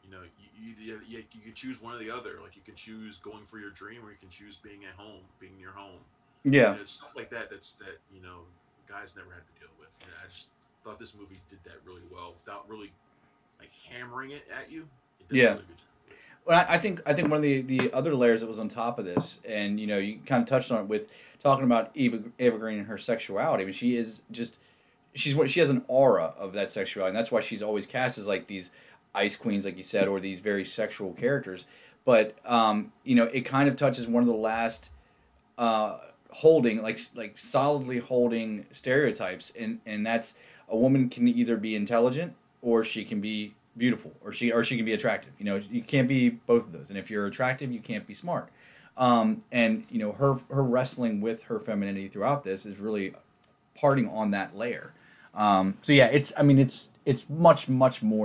you know you you, you, you can choose one or the other. Like you can choose going for your dream, or you can choose being at home, being near home. Yeah, And it's stuff like that. That's that you know guys never had to deal with. And I just thought this movie did that really well without really like hammering it at you. It does a Yeah. really. Well, I think I think one of the, the other layers that was on top of this, and you know, you kind of touched on it with talking about Eva Eva Green and her sexuality. I mean, she is just she's what she has an aura of that sexuality, and that's why she's always cast as like these ice queens, like you said, or these very sexual characters. But um, you know, it kind of touches one of the last uh, holding like like solidly holding stereotypes, and and that's a woman can either be intelligent or she can be beautiful or she or she can be attractive. You know, you can't be both of those. And if you're attractive, you can't be smart. Um, and you know, her her wrestling with her femininity throughout this is really parting on that layer. Um, so yeah, it's I mean it's it's much much more.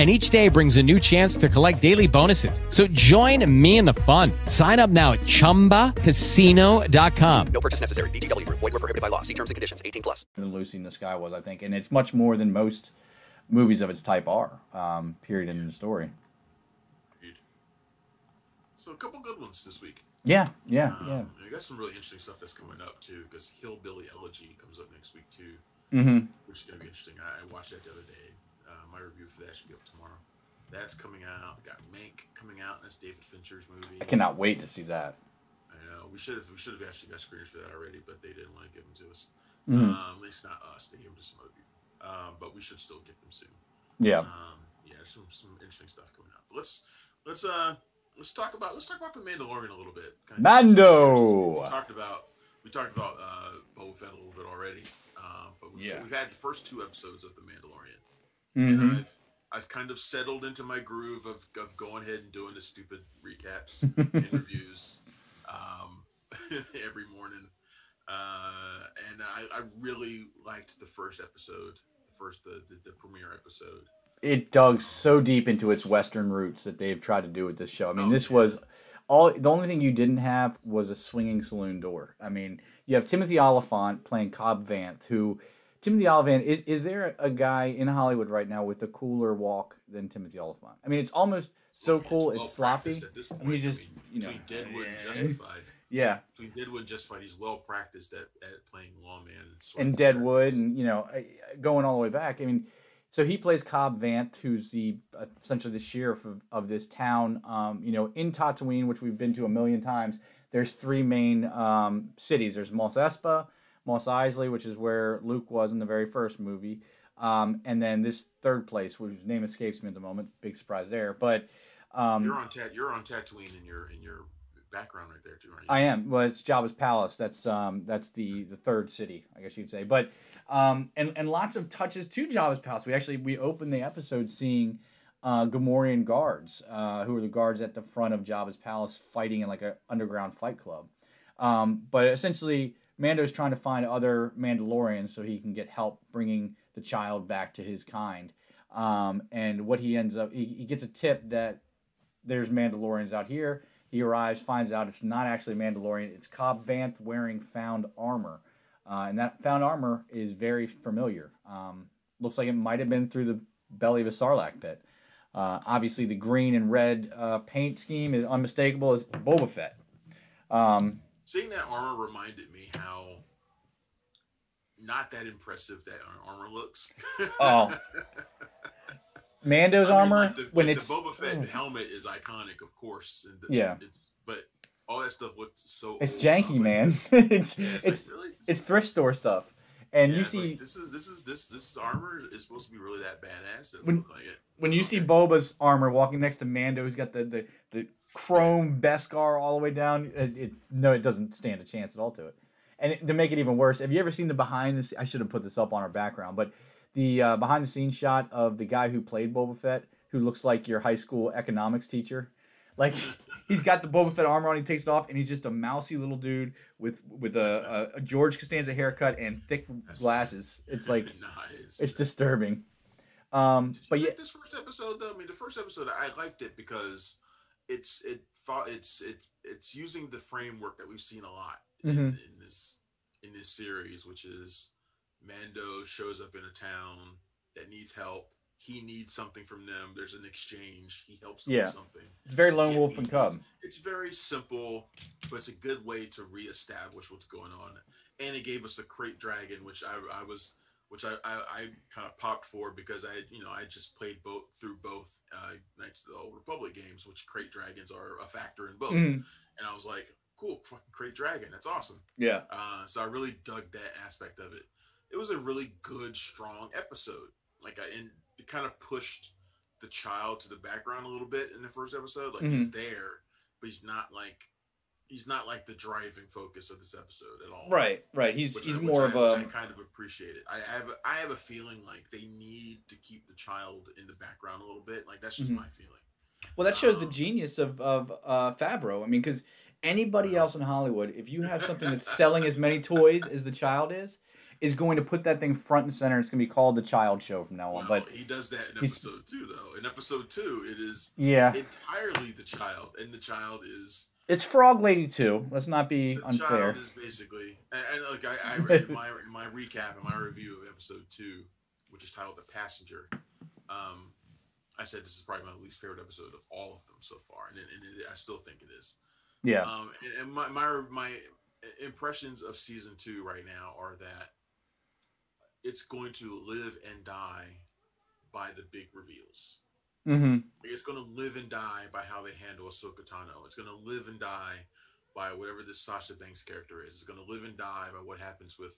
And each day brings a new chance to collect daily bonuses. So join me in the fun. Sign up now at chumbacasino.com. No purchase necessary. VGW Group. Void were prohibited by law. See terms and conditions. 18 plus. than Lucy in the Sky was, I think, and it's much more than most movies of its type are. Um, period. In the story. So a couple good ones this week. Yeah, yeah, Um, yeah. We got some really interesting stuff that's coming up too, because Hillbilly Elegy comes up next week too, Mm-hmm. which is gonna be interesting. I, I watched that the other day. Uh, my review for that should be up tomorrow. That's coming out. We got Mank coming out. That's David Fincher's movie. I cannot wait to see that. I know we should have we should have actually got screeners for that already, but they didn't want to give them to us. Mhm. Um, at least not us. They gave them to some other people. Um, but we should still get them soon. Yeah. Um, yeah, there's some some interesting stuff coming up. But let's let's uh let's talk about let's talk about the Mandalorian a little bit. Kinda We Mando. talked about we talked about uh, Boba Fett a little bit already, uh, but we've, Yeah. we've had the first two episodes of the Mandalorian, Mm-hmm. and I've I've kind of settled into my groove of, of going ahead and doing the stupid recaps interviews um, every morning, uh, and I, I really liked the first episode, the first the, the, the premiere episode. It dug so deep into its Western roots that they've tried to do with this show. I mean, Oh, this was all. The only thing you didn't have was a swinging saloon door. I mean, you have Timothy Olyphant playing Cobb Vanth, who Timothy Olyphant is is there a guy in Hollywood right now with a cooler walk than Timothy Olyphant? I mean, it's almost so Yeah, cool. well It's sloppy. At this I mean, just I mean, you know, Deadwood yeah. Justified. yeah, Between Deadwood Justified, he's well practiced at, at playing lawman. And, and. Deadwood, and you know, going all the way back. I mean, so he plays Cobb Vanth, who's the uh, essentially the sheriff of, of this town. Um, you know, in Tatooine, which we've been to a million times. There's three main um, cities. There's Mos Espa, Mos Eisley, which is where Luke was in the very first movie, um, and then this third place, whose name escapes me at the moment. Big surprise there, but. Um, You're on Tat. You're on Tatooine in your in your background right there too, aren't you? I am. Well, it's Jabba's palace. That's um, that's the the third city, I guess you'd say. But um, and and lots of touches to Jabba's palace. We actually we opened the episode seeing uh, Gamorrean guards, uh, who are the guards at the front of Jabba's palace, fighting in like an underground fight club. Um, but essentially, Mando's trying to find other Mandalorians so he can get help bringing the child back to his kind. Um, and what he ends up, he, he gets a tip that there's Mandalorians out here. He arrives, finds out it's not actually a Mandalorian. It's Cobb Vanth wearing found armor. Uh, and that found armor is very familiar. Um, looks like it might have been through the belly of a Sarlacc pit. Uh, obviously, the green and red uh, paint scheme is unmistakable as Boba Fett. Um, Seeing that armor reminded me how not that impressive that armor looks. Oh. Mando's I mean, armor, like, the, when the it's Boba Fett oh, helmet is iconic, of course. And the, Yeah. it's but all that stuff looked so. it's. Janky, like, man. it's yeah, it's, it's like, really? it's thrift store stuff, and Yeah, you see this is this is this this armor is supposed to be really that badass. When- like it. when you see Boba's armor walking next to Mando, he's got the the, the chrome Beskar all the way down. It, it no, it doesn't stand a chance at all to it. And it- to make it even worse, have you ever seen the behind the? I should have put this up on our background, but the uh, behind the scenes shot of the guy who played Boba Fett, who looks like your high school economics teacher, like. He's got the Boba Fett armor on. He takes it off, and he's just a mousy little dude with with a, a, a George Costanza haircut and thick glasses. It's like nice. it's disturbing. Um, but like yeah, this first episode though? I mean, the first episode I liked it because it's it it's it's it's using the framework that we've seen a lot in, Mhm. in this in this series, which is Mando shows up in a town that needs help. He needs something from them. There's an exchange. He helps them Yeah. with something. it's very lone wolf and cub. It's very simple, but it's a good way to reestablish what's going on. And it gave us a krayt dragon, which I, I was, which I, I, I kind of popped for because I, you know, I just played both through both uh, Knights of the Old Republic games, which krayt dragons are a factor in both. Mhm. And I was like, cool, fucking krayt dragon, that's awesome. Yeah. Uh, so I really dug that aspect of it. It was a really good, strong episode. Like I and it kind of pushed the child to the background a little bit in the first episode. Like he's there, but he's not like he's not like the driving focus of this episode at all. Right, right. He's Which he's which more I- of which a I kind of appreciate it. I have a, I have a feeling like they need to keep the child in the background a little bit. Like that's just Mhm. my feeling. Well, that shows the Um, genius of of uh, Favreau. I mean, because anybody else in Hollywood, if you have something that's selling as many toys as the child is, is going to put that thing front and center. It's going to be called the Child Show from now on. Well, but he does that in episode two, though. In episode two, it is yeah, entirely the child, and the child is it's Frog Lady too. Let's not be the unfair. child is basically and, and look I, I read in my in my recap and my review of episode two which is titled the passenger um i said this is probably my least favorite episode of all of them so far and, and it, i still think it is Yeah, um and, and my, my my impressions of season two right now are that it's going to live and die by the big reveals mm-hmm. it's going to live and die by how they handle Ahsoka Tano. It's going to live and die by whatever this Sasha Banks character is. It's going to live and die by what happens with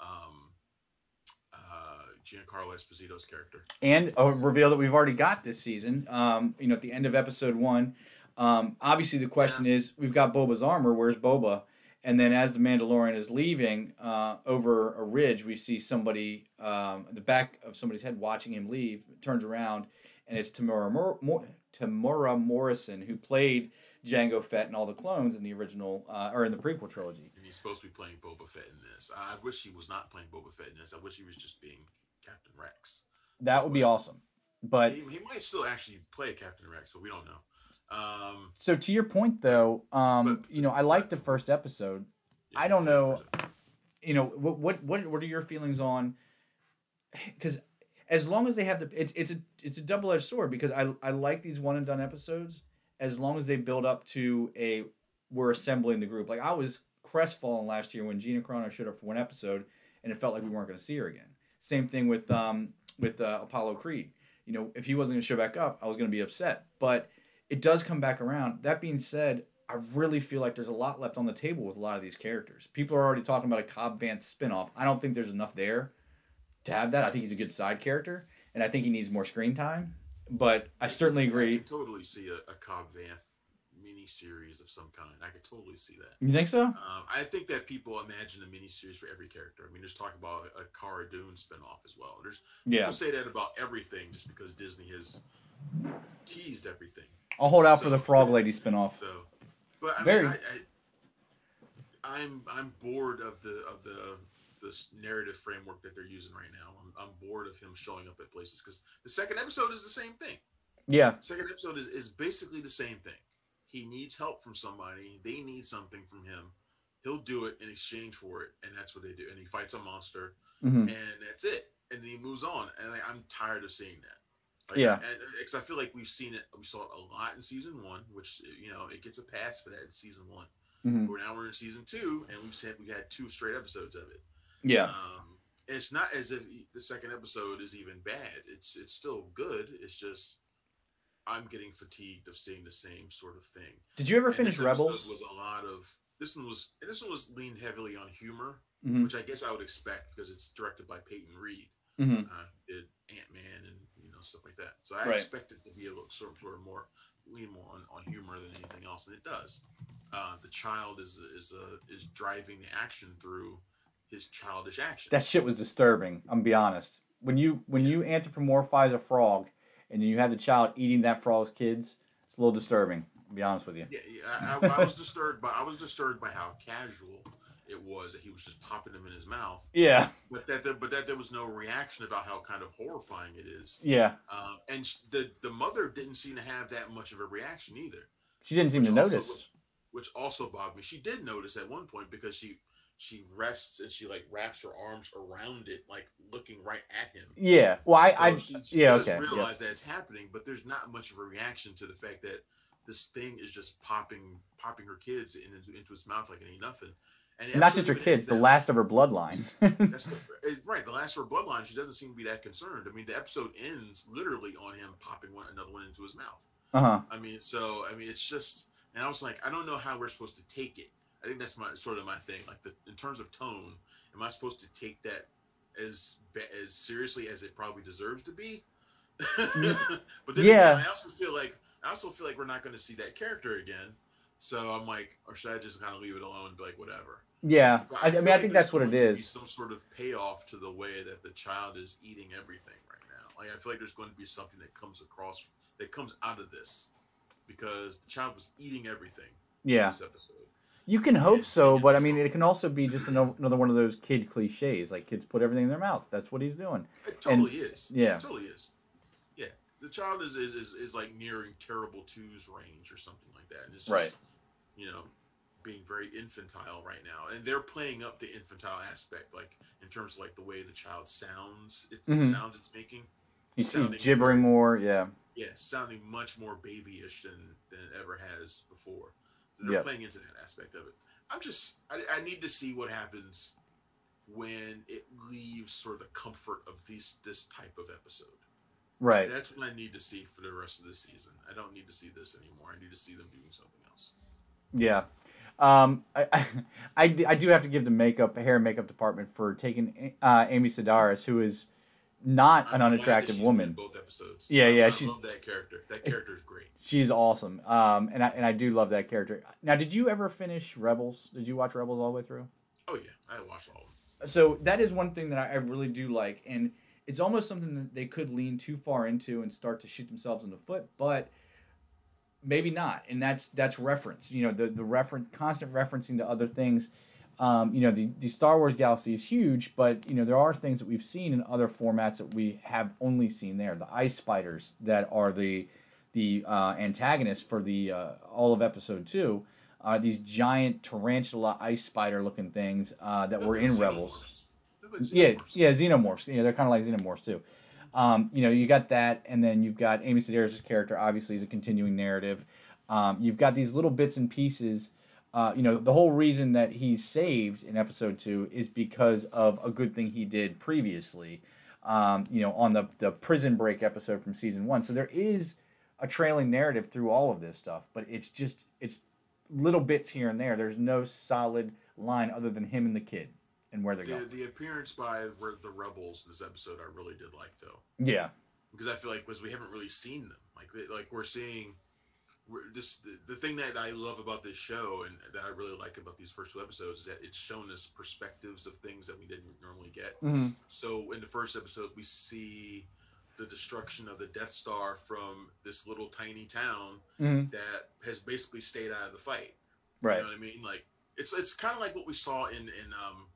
um, uh, Giancarlo Esposito's character. and a reveal that we've already got this season. Um, you know, at the end of episode one. Um, obviously, the question is, we've got Boba's armor. Where's Boba? And then, as the Mandalorian is leaving uh, over a ridge, we see somebody um, the back of somebody's head watching him leave. Turns around, and it's Temuera Mor- Mor- Temuera Morrison, who played Jango Fett and all the clones in the original uh, or in the prequel trilogy. And he's supposed to be playing Boba Fett in this. I wish he was not playing Boba Fett in this. I wish he was just being Captain Rex. that would be awesome. But He, he might still actually play Captain Rex, but we don't know. Um, so to your point though, um, But- you know, I liked the first episode. I don't know. you know what what what what are your feelings on? Because as long as they have the it's it's a it's a double edged sword because I I like these one and done episodes as long as they build up to a we're assembling the group. Like I was crestfallen last year when Gina Carano showed up for one episode and it felt like we weren't going to see her again. Same thing with um with uh, Apollo Creed. You know, if he wasn't going to show back up, I was going to be upset. But it does come back around. That being said, I really feel like there's a lot left on the table with a lot of these characters. People are already talking about a Cobb Vanth spinoff. I don't think there's enough there to have that. I think he's a good side character, and I think he needs more screen time. But I certainly I agree. can totally see a, a Cobb Vanth mini series of some kind. I could totally see that. You think so? Um, I think that people imagine a mini series for every character. I mean, there's talk about a, a Cara Dune spinoff as well. There's Yeah. people say that about everything just because Disney has teased everything. I'll hold out for the Frog Lady spinoff. So, but I Very- mean, I, I, I'm I'm bored of the of the this narrative framework that they're using right now. I'm, I'm bored of him showing up at places because the second episode is the same thing. Yeah. Second episode is, is basically the same thing. He needs help from somebody. They need something from him. He'll do it in exchange for it, and that's what they do. And he fights a monster, Mhm. and that's it. And then he moves on. And I, I'm tired of seeing that. Like, Yeah. because I feel like we've seen it. We saw it a lot in season one, which you know it gets a pass for that in season one. Mhm. We're now we're in season two, and we've said we've had two straight episodes of it. Yeah. Um, it's not as if the second episode is even bad. It's it's still good. It's just I'm getting fatigued of seeing the same sort of thing. Did you ever And finish Rebels? Was a lot of this one was this one was leaned heavily on humor, Mhm. which I guess I would expect because it's directed by Peyton Reed. Mhm. Uh, did Ant Man and you know stuff like that. So I Right. expect it to be a little sort of, sort of more lean more on, on humor than anything else, and it does. Uh, the child is is uh, is driving the action through his childish action. That shit was disturbing. I'm gonna be honest. When you when you anthropomorphize a frog and you have the child eating that frog's kids, it's a little disturbing. I'll be honest with you. Yeah, yeah I, I was disturbed by I was disturbed by how casual it was that he was just popping them in his mouth, Yeah. but that there, but that there was no reaction about how kind of horrifying it is. Yeah. Um, and the the mother didn't seem to have that much of a reaction either. She didn't seem to notice. which, which also bothered me. She did notice at one point because she she rests and she like wraps her arms around it, like looking right at him. Yeah. Well, I, I she, she yeah, okay. yeah. realize that it's happening, but there's not much of a reaction to the fact that this thing is just popping popping her kids in, into, into his mouth like it ain't nothing. And the Not just her kids, the last of her bloodline. That's the, right. The last of her bloodline, she doesn't seem to be that concerned. I mean, the episode ends literally on him popping one another one into his mouth. uh huh. I mean, so I mean, it's just, and I was like, I don't know how we're supposed to take it. I think that's my sort of my thing. Like the in terms of tone, am I supposed to take that as as seriously as it probably deserves to be? but then Yeah. again, I also feel like I also feel like we're not going to see that character again. So I'm like, or should I just kind of leave it alone and be like, whatever? Yeah. I, I mean, I think that's what it going to be is. Some sort of payoff to the way that the child is eating everything right now. Like I feel like there's going to be something that comes across that comes out of this because the child was eating everything. in Yeah. You can hope so, but I mean, it can also be just another one of those kid cliches. Like kids put everything in their mouth. That's what he's doing. It totally is. yeah. It totally is. Yeah. The child is is, is, is like nearing terrible twos range or something like that. And it's just, Right. you know, being very infantile right now. And they're playing up the infantile aspect, like in terms of like the way the child sounds, it's the Mhm. sounds it's making. You see gibbering weird. more. Yeah. yeah, sounding much more babyish than than it ever has before. So they're Yep. playing into that aspect of it. I'm just I, I need to see what happens when it leaves sort of the comfort of this this type of episode. Right. That's what I need to see for the rest of the season. I don't need to see this anymore. I need to see them doing something else. Yeah. um i i do have to give the makeup, hair and makeup department for taking uh, Amy Sedaris, who is not I'm an unattractive woman. both episodes. Yeah, I- yeah, I she's- love that character. That character is great. She's awesome. Um, and I and I do love that character. Now, did you ever finish Rebels? Did you watch Rebels all the way through? Oh yeah, I watched all of them. so that is one thing that I, I really do like, and it's almost something that they could lean too far into and start to shoot themselves in the foot, but maybe not. And that's that's reference. You know, the the reference, constant referencing to other things. Um, you know, the, the Star Wars galaxy is huge, but you know there are things that we've seen in other formats that we have only seen there. The ice spiders that are the the uh, antagonists for the uh, all of Episode Two. uh, these giant tarantula ice spider looking things uh, that were in. Rebels. Like Yeah, xenomorphs. yeah, xenomorphs. Yeah, they're kind of like xenomorphs too. Um, you know, you got that, and then you've got Amy Sedaris' character. Obviously, is a continuing narrative. Um, you've got these little bits and pieces. Uh, you know, the whole reason that he's saved in episode two is because of a good thing he did previously. Um, you know, on the the prison break episode from season one. So there is a trailing narrative through all of this stuff, but it's just it's little bits here and there. There's no solid line other than him and the kid and where they're The, going. the appearance by the rebels in this episode, I really did like though, Yeah. because I feel like because we haven't really seen them, like like we're seeing. This the, the thing that I love about this show and that I really like about these first two episodes is that it's shown us perspectives of things that we didn't normally get. Mm-hmm. So in the first episode, we see the destruction of the Death Star from this little tiny town Mhm. that has basically stayed out of the fight. Right. You know what I mean? Like it's it's kind of like what we saw in in um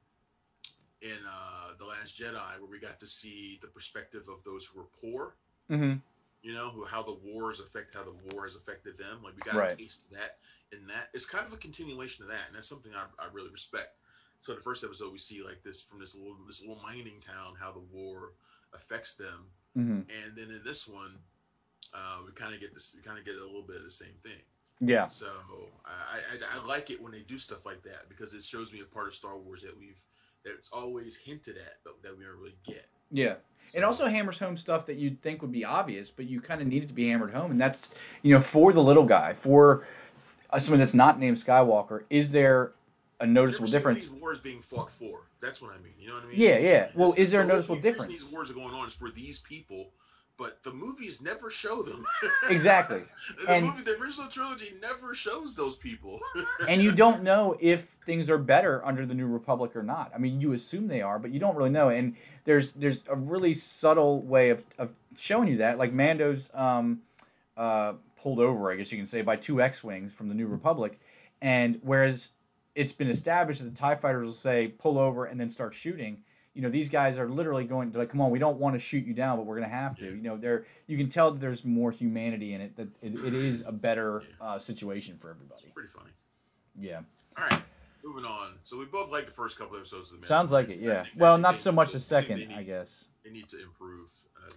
in uh the Last Jedi, where we got to see the perspective of those who were poor. Mm-hmm. You know, who how the wars affect how the war has affected them. Like we got Right. a taste of that, and that it's kind of a continuation of that, and that's something I, I really respect. So the first episode, we see like this from this little this little mining town, how the war affects them, Mm-hmm. and then in this one, uh, we kind of get this, we kind of get a little bit of the same thing. Yeah. So I, I, I like it when they do stuff like that because it shows me a part of Star Wars that we've that it's always hinted at, but that we don't really get. Yeah. It also hammers home stuff that you'd think would be obvious, but you kind of need it to be hammered home, and that's you know for the little guy, for uh, someone that's not named Skywalker. Is there a noticeable difference? These wars being fought for. That's what I mean. You know what I mean? Yeah, yeah. Well, is there a noticeable difference? These wars are going on is for these people, but the movies never show them. Exactly. the And- movie, the original trilogy, never shows those people. and you don't know if things are better under the New Republic or not. I mean, you assume they are, but you don't really know. And there's there's a really subtle way of, of showing you that. Like Mando's um, uh, pulled over, I guess you can say, by two X-wings from the New Republic, and whereas it's been established that the Tie Fighters will say pull over and then start shooting. You know, these guys are literally going to like, come on, we don't want to shoot you down, but we're gonna have to. Yeah. You know, there you can tell that there's more humanity in it. That it, it is a better uh, situation for everybody. Pretty funny. Yeah. All right, moving on. So we both like the first couple episodes of the. Sounds like it, yeah. Well, not they so much the second, need- I guess. They need to improve. Uh, uh,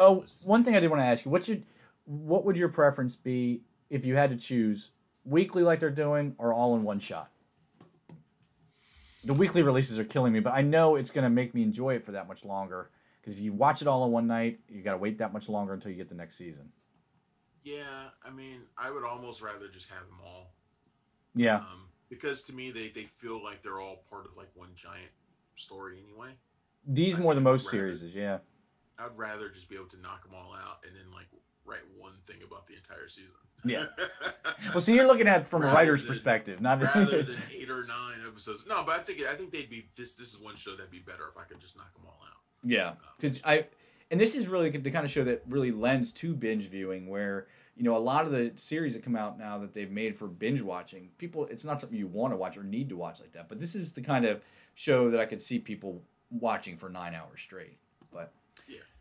Oh, one thing I did want to ask you: what's your, what would your preference be if you had to choose weekly, like they're doing, or all in one shot? The weekly releases are killing me, but I know it's going to make me enjoy it for that much longer. Because if you watch it all in one night, you got to wait that much longer until you get the next season. Yeah, I mean, I would almost rather just have them all. Yeah, Um, because to me, they, they feel like they're all part of like one giant story anyway. these I more than most rather- series. Yeah, I'd rather just be able to knock them all out and then like write one thing about the entire season. Yeah. well, see, you're looking at it from a writer's than- perspective, not rather than eight or nine episodes. No, but I think I think they'd be this. This is one show that'd be better if I could just knock them all out. Yeah, um, because I, and this is really the kind of show that really lends to binge viewing, where you know a lot of the series that come out now that they've made for binge watching, people it's not something you want to watch or need to watch like that. But this is the kind of show that I could see people watching for nine hours straight. But.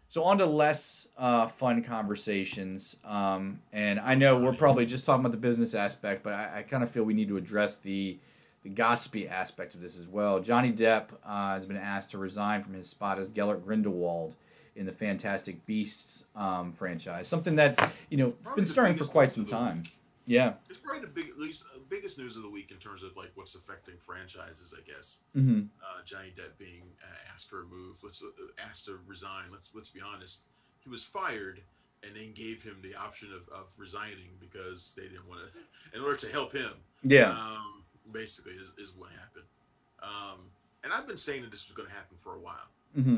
So on to less uh, fun conversations, um, and I know we're probably just talking about the business aspect, but I, I kind of feel we need to address the the gossipy aspect of this as well. Johnny Depp uh, has been asked to resign from his spot as Gellert Grindelwald in the Fantastic Beasts um, franchise, something that you know Probably been stirring for quite some time. week. Yeah. It's probably the big, at least uh, biggest news of the week in terms of like what's affecting franchises. I guess Mm-hmm. uh, Johnny Depp being uh, asked to remove, let's uh, asked to resign. Let's let's be honest, he was fired and then gave him the option of, of resigning because they didn't want to, in order to help him. Yeah. Um, basically, is, is what happened. Um, and I've been saying that this was going to happen for a while. Mm-hmm.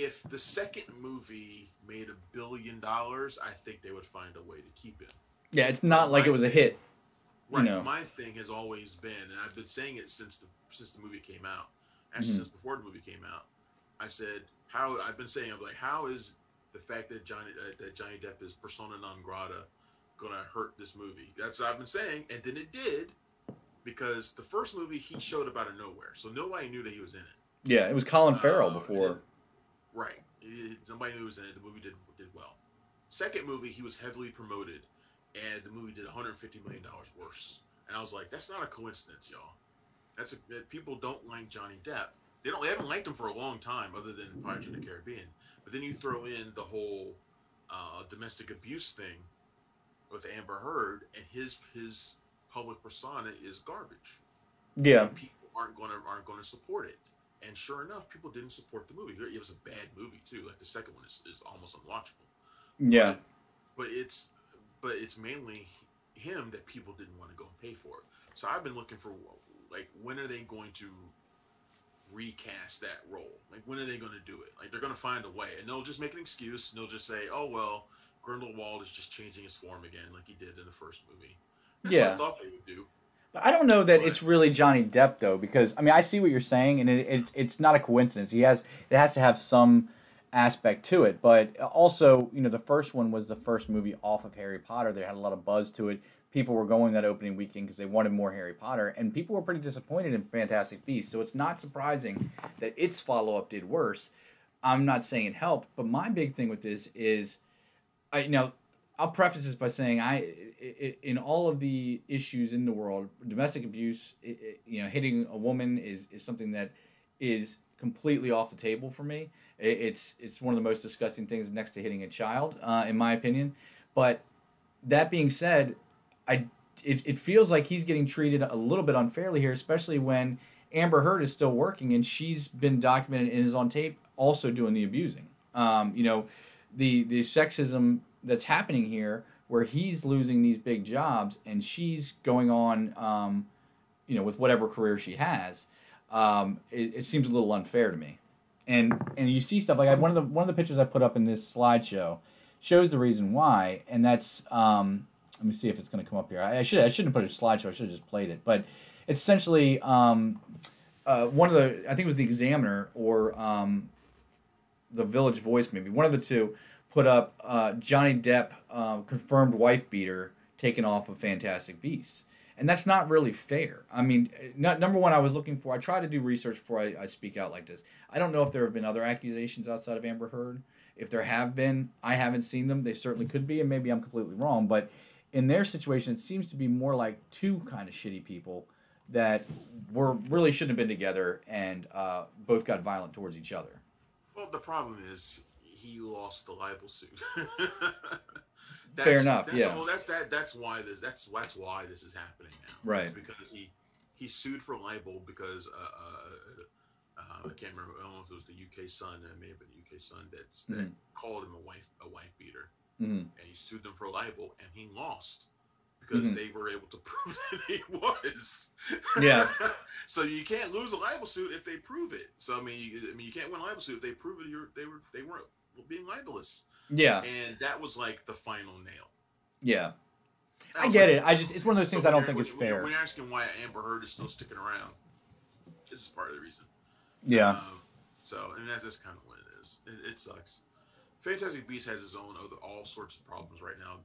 If the second movie made a billion dollars i think they would find a way to keep it Yeah, it's not like it was a hit. Right. know. My thing has always been, and I've been saying it since the since the movie came out. Actually, Mhm. since before the movie came out, I said how I've been saying I'm like, how is the fact that Johnny uh, that Johnny Depp is persona non grata gonna hurt this movie? That's what I've been saying, and then it did because the first movie he showed up out of nowhere, so nobody knew that he was in it. Yeah, it was Colin Farrell Uh, before. Right. It- nobody knew he was in it. The movie did did well. Second movie, he was heavily promoted, and the movie did 150 million dollars worse. And I was like, that's not a coincidence, y'all. That's a, that people don't like Johnny Depp. They don't. They haven't liked him for a long time, other than Pirates of the Caribbean. But then you throw in the whole uh, domestic abuse thing with Amber Heard, and his his public persona is garbage Yeah, and people aren't to aren't going to support it. And sure enough, people didn't support the movie. It was a bad movie too. Like the second one is, is almost unwatchable. yeah, But it's but it's mainly him that people didn't want to go and pay for it. So I've been looking for like when are they going to recast that role? Like when are they going to do it? Like they're going to find a way, and they'll just make an excuse. And they'll just say, "Oh well, Grindelwald is just changing his form again, like he did in the first movie." That's what Yeah. I thought they would do. I don't know that it's really Johnny Depp though, because I mean I see what you're saying, and it, it's it's not a coincidence. He has it has to have some aspect to it, but also you know the first one was the first movie off of Harry Potter. They had a lot of buzz to it. People were going that opening weekend because they wanted more Harry Potter, and people were pretty disappointed in Fantastic Beasts. So it's not surprising that its follow up did worse. I'm not saying it helped, but my big thing with this is, I you know, I'll preface this by saying I, in all of the issues in the world, domestic abuse, you know, hitting a woman is is something that is completely off the table for me. It's it's one of the most disgusting things next to hitting a child, uh, in my opinion. But that being said, I it, it feels like he's getting treated a little bit unfairly here, especially when Amber Heard is still working and she's been documented and is on tape also doing the abusing. Um, you know, the the sexism that's happening here, where he's losing these big jobs and she's going on, um, you know, with whatever career she has. Um, it, it seems a little unfair to me. And and you see stuff like I, one of the one of the pictures I put up in this slideshow shows the reason why, and that's um, let me see if it's going to come up here. I, I should I shouldn't have put a slideshow. I should have just played it. But it's essentially um, uh, one of the I think it was the Examiner or um, the Village Voice maybe one of the two put up uh, Johnny Depp um, confirmed wife beater taken off of Fantastic Beasts. And that's not really fair. I mean, not, number one, I was looking for. I try to do research before I, I speak out like this. I don't know if there have been other accusations outside of Amber Heard. If there have been, I haven't seen them. They certainly could be, and maybe I'm completely wrong. But in their situation, it seems to be more like two kind of shitty people that were really shouldn't have been together and uh, both got violent towards each other. Well, the problem is he lost the libel suit. Fair enough, That's, yeah. well, that's that. That's why this. That's that's why this is happening now. Right. It's because he he sued for libel because uh, uh, uh, I can't remember. I don't know if it was the UK Sun. It may have been the UK Sun that's that Mhm. called him a wife a wife beater, Mm-hmm. and he sued them for libel, and he lost because Mhm. they were able to prove that he was. Yeah. so you can't lose a libel suit if they prove it. So I mean, you, I mean, you can't win a libel suit if they prove it. You're, they were they weren't being libelous, Yeah, and that was like the final nail. yeah. I get like- it. I just it's one of those things I don't think is fair. When you're asking why Amber Heard is still sticking around, this is part of the reason. Yeah. Um, so, and that's just kind of what it is. It, it sucks. Fantastic Beasts has its own other all sorts of problems right now.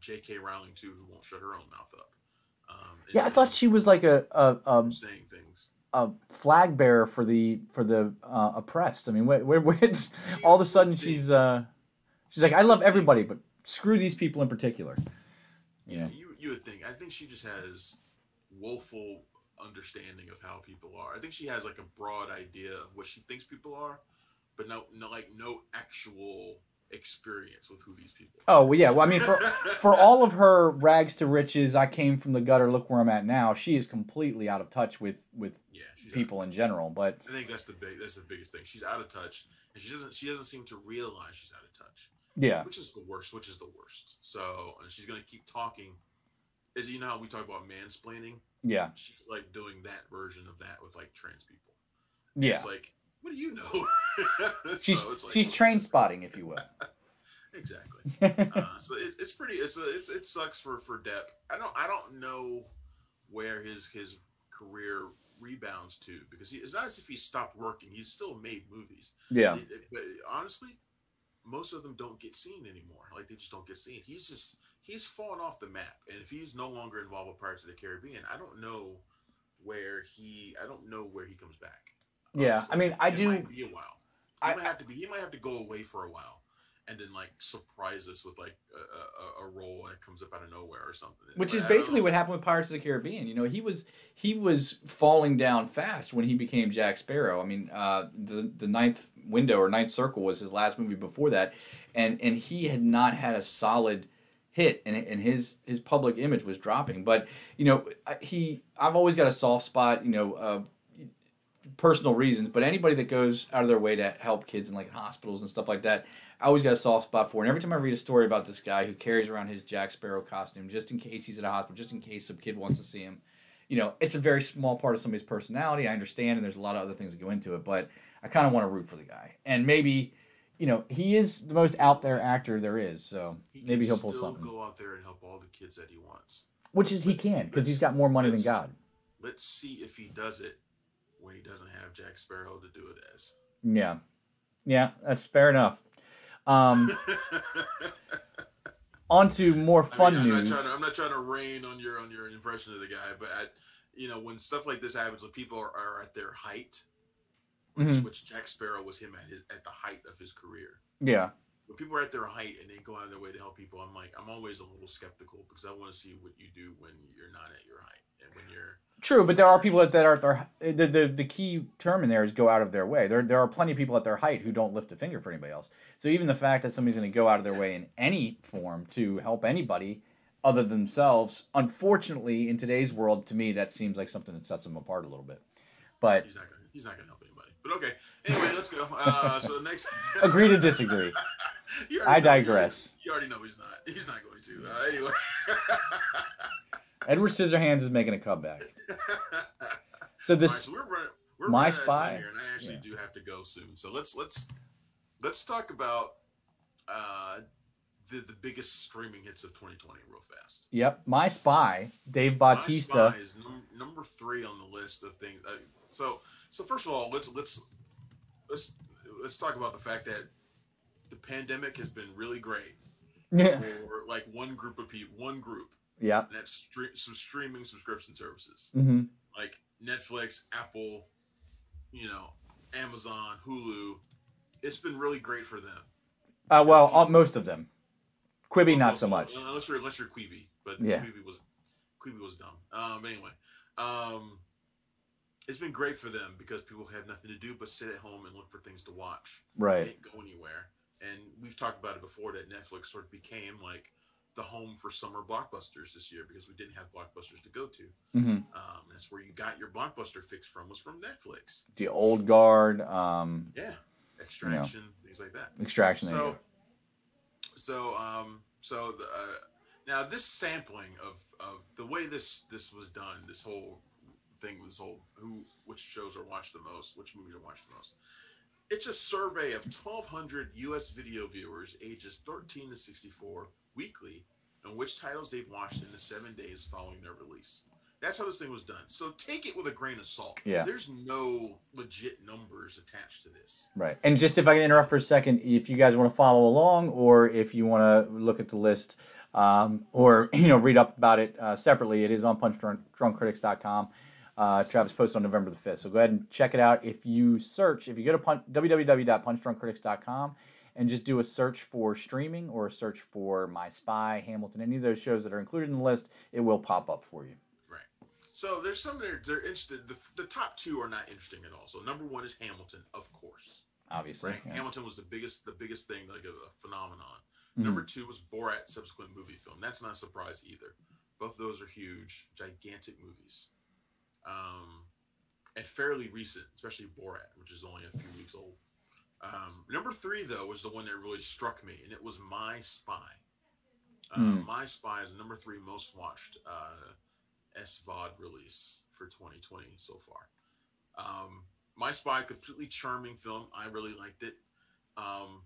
J.K. Rowling too, who won't shut her own mouth up. Um, Yeah, I thought she was like a a, a, saying things. A flag bearer for the for the uh, oppressed. I mean, where, where, where's all of a sudden she's uh, she's like, I love everybody, but screw these people in particular. Yeah, you you would think. I think she just has woeful understanding of how people are. I think she has like a broad idea of what she thinks people are, but no, no, like no actual experience with who these people. Oh well, yeah. Well, I mean, for for all of her rags to riches, I came from the gutter. Look where I'm at now. She is completely out of touch with with Yeah, people in general. But I think that's the big. That's the biggest thing. She's out of touch, and she doesn't. She doesn't seem to realize she's out of touch. yeah, which is the worst. Which is the worst. So, and she's gonna keep talking. Is you know how we talk about mansplaining? yeah, She's like doing that version of that with like trans people. yeah. It's like, what do you know? She's So like, she's train spotting, if you will. Exactly. uh, so it's, it's pretty. It's a, it's it sucks for for Depp. I don't I don't know where his his career rebounds to because he, it's not as if he stopped working. He's still made movies. Yeah. But honestly, most of them don't get seen anymore. Like they just don't get seen. He's just he's fallen off the map. And if he's no longer involved with Pirates of the Caribbean, I don't know where he. I don't know where he comes back. Yeah. I mean, I It do- Might be a while. He I- might have to be. He might have to go away for a while. And then like surprise us with like a, a, a role that comes up out of nowhere or something. which But is basically what happened with Pirates of the Caribbean. You know, he was he was falling down fast when he became Jack Sparrow. I mean, uh, the the ninth window or ninth circle was his last movie before that, and and he had not had a solid hit, and and his his public image was dropping. But you know, he I've always got a soft spot. You know. Uh, personal reasons, but anybody that goes out of their way to help kids in like hospitals and stuff like that, I always got a soft spot for. And every time I read a story about this guy who carries around his Jack Sparrow costume just in case he's at a hospital, just in case some kid wants to see him, you know, it's a very small part of somebody's personality. I understand, and there's a lot of other things that go into it, but I kind of want to root for the guy. And maybe, you know, he is the most out there actor there is, so He maybe he'll pull something. Go out there and help all the kids that he wants. Which is he Let's- can because he's got more money than God. Let's see if he does it when he doesn't have Jack Sparrow to do it as. Yeah, yeah, that's fair enough. Um, on to more fun I mean, I'm news. Not trying to, I'm not trying to rain on your on your impression of the guy, but I, you know, when stuff like this happens, when people are, are at their height, which, Mhm. which Jack Sparrow was him at his at the height of his career. yeah, When people are at their height and they go out of their way to help people, I'm like, I'm always a little skeptical because I want to see what you do when you're not at your height when you're true, but there are people that, that are at their the, the the key term in there is go out of their way. There there are plenty of people at their height who don't lift a finger for anybody else. So even the fact that somebody's going to go out of their way in any form to help anybody other than themselves, unfortunately, in today's world, to me, that seems like something that sets them apart a little bit. But he's not gonna he's not gonna help anybody. But okay, anyway, let's go. Uh, so next, agree to disagree. I know- digress. You already know he's not. He's not going to. Uh, anyway. Edward Scissorhands is making a comeback. So All right, this so we're running. We're My running out of time Spy? here, and I actually Yeah. do have to go soon. So let's let's let's talk about uh, the the biggest streaming hits of 2020 real fast. Yep, My Spy, Dave My Bautista. Spy is num- number three on the list of things. Uh, so so first of all, let's let's let's let's talk about the fact that the pandemic has been really great Yeah. for like one group of people, one group, Yep. and that's stre- some streaming subscription services hmm like Netflix, Apple, you know, Amazon, Hulu. It's been really great for them. Uh, well, all, most of them. Quibi, Well, not so much. Unless you're unless you're Quibi, but Yeah. Quibi was Quibi was dumb. Um, anyway, um, it's been great for them because people have nothing to do but sit at home and look for things to watch. They Right. can't go anywhere. And we've talked about it before that Netflix sort of became like the home for summer blockbusters this year because we didn't have blockbusters to go to. hmm Um, that's where you got your blockbuster fix from was from Netflix. The Old Guard, um, Yeah, extraction, things like that. Extraction. So, so, um, so the, uh, now this sampling of of the way this this was done, this whole thing, this whole who which shows are watched the most, which movies are watched the most. It's a survey of 1,200 U.S. video viewers ages 13 to 64 weekly, and which titles they've watched in the seven days following their release. That's how this thing was done. So take it with a grain of salt. Yeah. There's no legit numbers attached to this. Right. And just if I can interrupt for a second, if you guys want to follow along, or if you want to look at the list, um, or you know read up about it uh, separately, it is on punchdrunkcritics.com. Uh, Travis posted on November the 5th. So go ahead and check it out. If you search, if you go to pun- www.punchdrunkcritics.com and just do a search for streaming or a search for My Spy, Hamilton, any of those shows that are included in the list, it will pop up for you. Right. So there's some that are they're interested. The, the top two are not interesting at all. So number one is Hamilton, of course. Obviously. Right. yeah. Hamilton was the biggest, the biggest thing, like a, a phenomenon. Mhm. Number two was Borat, subsequent movie film. That's not a surprise either. Both of those are huge, gigantic movies, um, and fairly recent, especially Borat, which is only a few weeks old. Um, number three, though, was the one that really struck me, and it was My Spy. Uh, Hmm. My Spy is the number three most watched uh, SVOD release for 2020 so far. Um, My Spy, completely charming film. I really liked it. Um,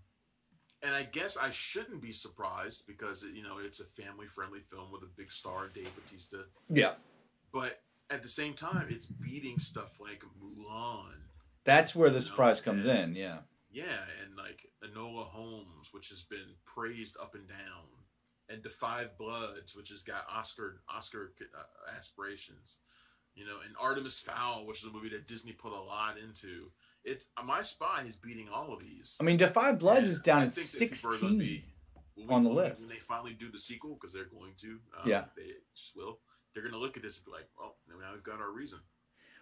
and I guess I shouldn't be surprised because you know it's a family-friendly film with a big star, Dave Bautista. Yeah. But at the same time, it's beating stuff like Mulan. That's where the surprise comes yeah. in. Yeah. Yeah, and like Enola Holmes, which has been praised up and down, and The Five Bloods, which has got Oscar Oscar uh, aspirations, you know, and Artemis Fowl, which is a movie that Disney put a lot into. It's My Spy is beating all of these. I mean, Da 5 Bloods And is down I at think that people are gonna sixteen. be- on the list. when they finally do the sequel, because they're going to. Um, Yeah. they just will. They're going to look at this and be like, "Well, now we've got our reason."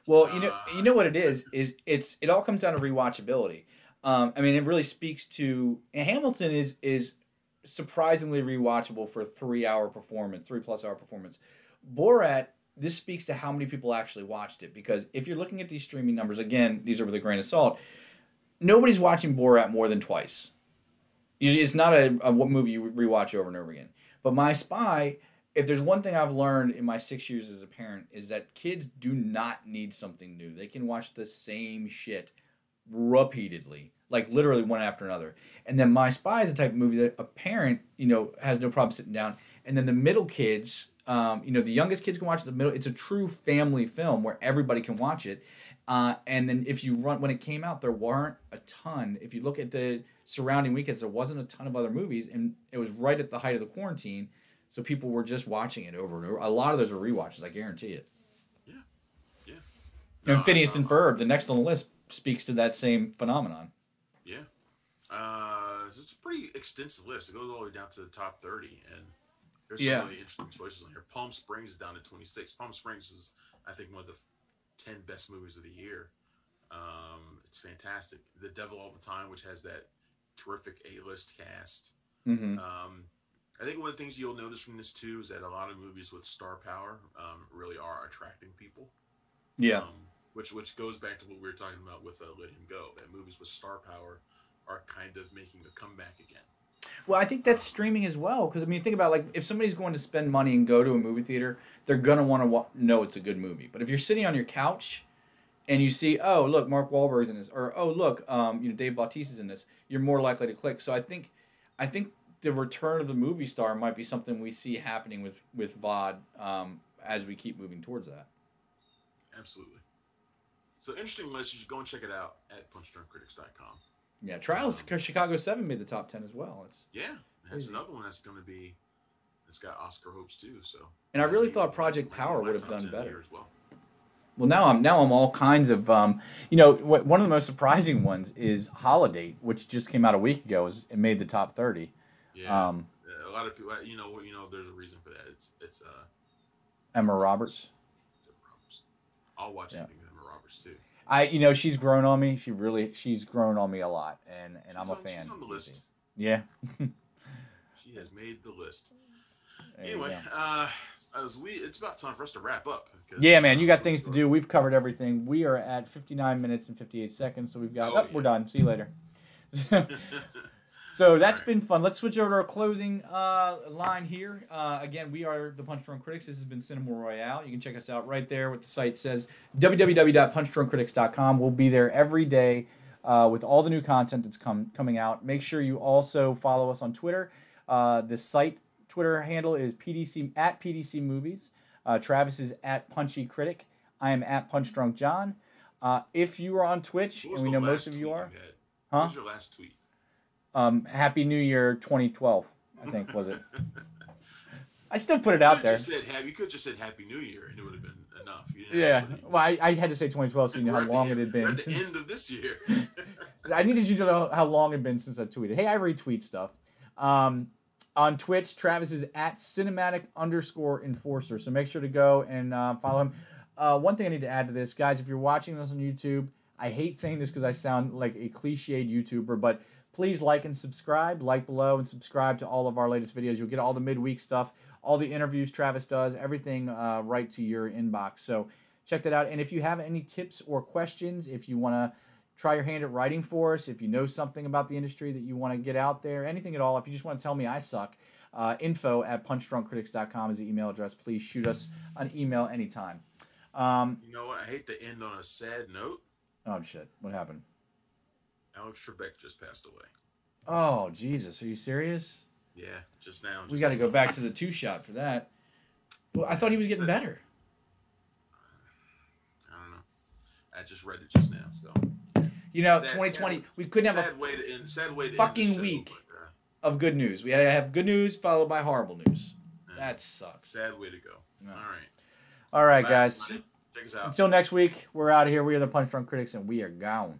Well, you know, Uh, you know what it is is it's it all comes down to rewatchability. Um, I mean, it really speaks to Hamilton is is surprisingly rewatchable for three hour performance, three plus hour performance. Borat, this speaks to how many people actually watched it because if you're looking at these streaming numbers, again, these are with a grain of salt. Nobody's watching Borat more than twice. It's not a, a movie you rewatch over and over again. But My Spy, if there's one thing I've learned in my six years as a parent, is that kids do not need something new. They can watch the same shit repeatedly, like literally one after another. And then My Spy is the type of movie that a parent, you know, has no problem sitting down. And then the middle kids, um, you know, the youngest kids can watch it. The middle, it's a true family film where everybody can watch it. Uh, and then if you run when it came out, there weren't a ton. If you look at the surrounding weekends, there wasn't a ton of other movies, and it was right at the height of the quarantine, so people were just watching it over and over. A lot of those were rewatches, I guarantee it. Yeah. Yeah. And Phineas and Ferb, the next on the list, speaks to that same phenomenon. Yeah. Uh, it's a pretty extensive list. It goes all the way down to the top 30. And there's some Yeah. really interesting choices on here. Palm Springs is down to 26. Palm Springs is, I think, one of the 10 best movies of the year. Um, it's fantastic. The Devil All the Time, which has that terrific A list cast. Mm-hmm. Um, I think one of the things you'll notice from this too is that a lot of movies with star power um, really are attracting people. Yeah. Um, which which goes back to what we were talking about with uh, Let Him Go. That movies with star power are kind of making a comeback again. Well, I think that's streaming as well. Because I mean, think about like if somebody's going to spend money and go to a movie theater, they're gonna want to wa- know it's a good movie. But if you're sitting on your couch and you see, oh look, Mark Wahlberg's in this, or oh look, um, you know Dave Bautista's in this, you're more likely to click. So I think, I think the return of the movie star might be something we see happening with with VOD um, as we keep moving towards that. Absolutely. So interesting should go and check it out at punchdrunkcritics.com. Yeah, Trials Chicago Seven made the top ten as well. It's Yeah, that's another one that's going to be. It's got Oscar hopes too. So. And I really thought Project Power would have done better. as well. Well, now I'm now I'm all kinds of um, you know wh- one of the most surprising ones is Holidate, which just came out a week ago. Is it made the top thirty? Yeah. Um, a lot of people, you know, you know, there's a reason for that. It's it's uh. Emma Roberts. Emma Roberts. I'll watch Yeah. anything too. I you know she's grown on me. She really she's grown on me a lot, and and I'm a on- she's fan. on the list. Yeah. She has made the list. There anyway, uh, as we, it's about time for us to wrap up. Yeah, man, you got things to do. We've covered everything. We are at 59 minutes and 58 seconds, so we've got. Oh, Oh, we're done. See you later. So that's been fun. Let's switch over to our closing uh, line here. Uh, again, we are the Punch Drunk Critics. This has been Cinema Royale. You can check us out right there. What the site says www.punchdrunkcritics.com. We'll be there every day uh, with all the new content that's come coming out. Make sure you also follow us on Twitter. Uh, the site Twitter handle is PDC at PDC Movies. Uh, Travis is at Punchy Critic. I am at Punch Drunk John. Uh, if you are on Twitch, and we know most of you are? Huh? What was your last tweet? Um, Happy New Year 2012, I think was it. I still put it out there. Just said, you could just said Happy New Year and it would have been enough. Yeah, have well, I, I had to say 2012 so you know how at the long it had been At the end of this year. I needed you to know how long it had been since I tweeted. Hey, I retweet stuff. Um, on Twitch, Travis is at cinematic underscore enforcer. So make sure to go and uh, follow him. Uh, one thing I need to add to this, guys, if you're watching this on YouTube, I hate saying this because I sound like a cliched YouTuber, but please like and subscribe. Like below and subscribe to all of our latest videos. You'll get all the midweek stuff, all the interviews Travis does, everything uh, right to your inbox. So check that out. And if you have any tips or questions, if you want to try your hand at writing for us, if you know something about the industry that you want to get out there, anything at all, if you just want to tell me I suck, uh, info at punchdrunkcritics.com is the email address. Please shoot us an email anytime. Um, you know what? I hate to end on a sad note. oh, shit. What happened? Alex Trebek just passed away. Oh Jesus, are you serious? Yeah, just now. We got to go back to the two shot for that. Well, I thought he was getting better. I don't know. I just read it just now, so. You know, Sad- 2020, sad- we couldn't have a sad way to end. Sad way to fucking show, week. but, uh, of good news. We had to have good news followed by horrible news. Yeah. That sucks. Sad way to go. All right. All right, Bye, guys. Check us out. Until next week, we're out of here. We are the Punch Drunk Critics, and we are gone.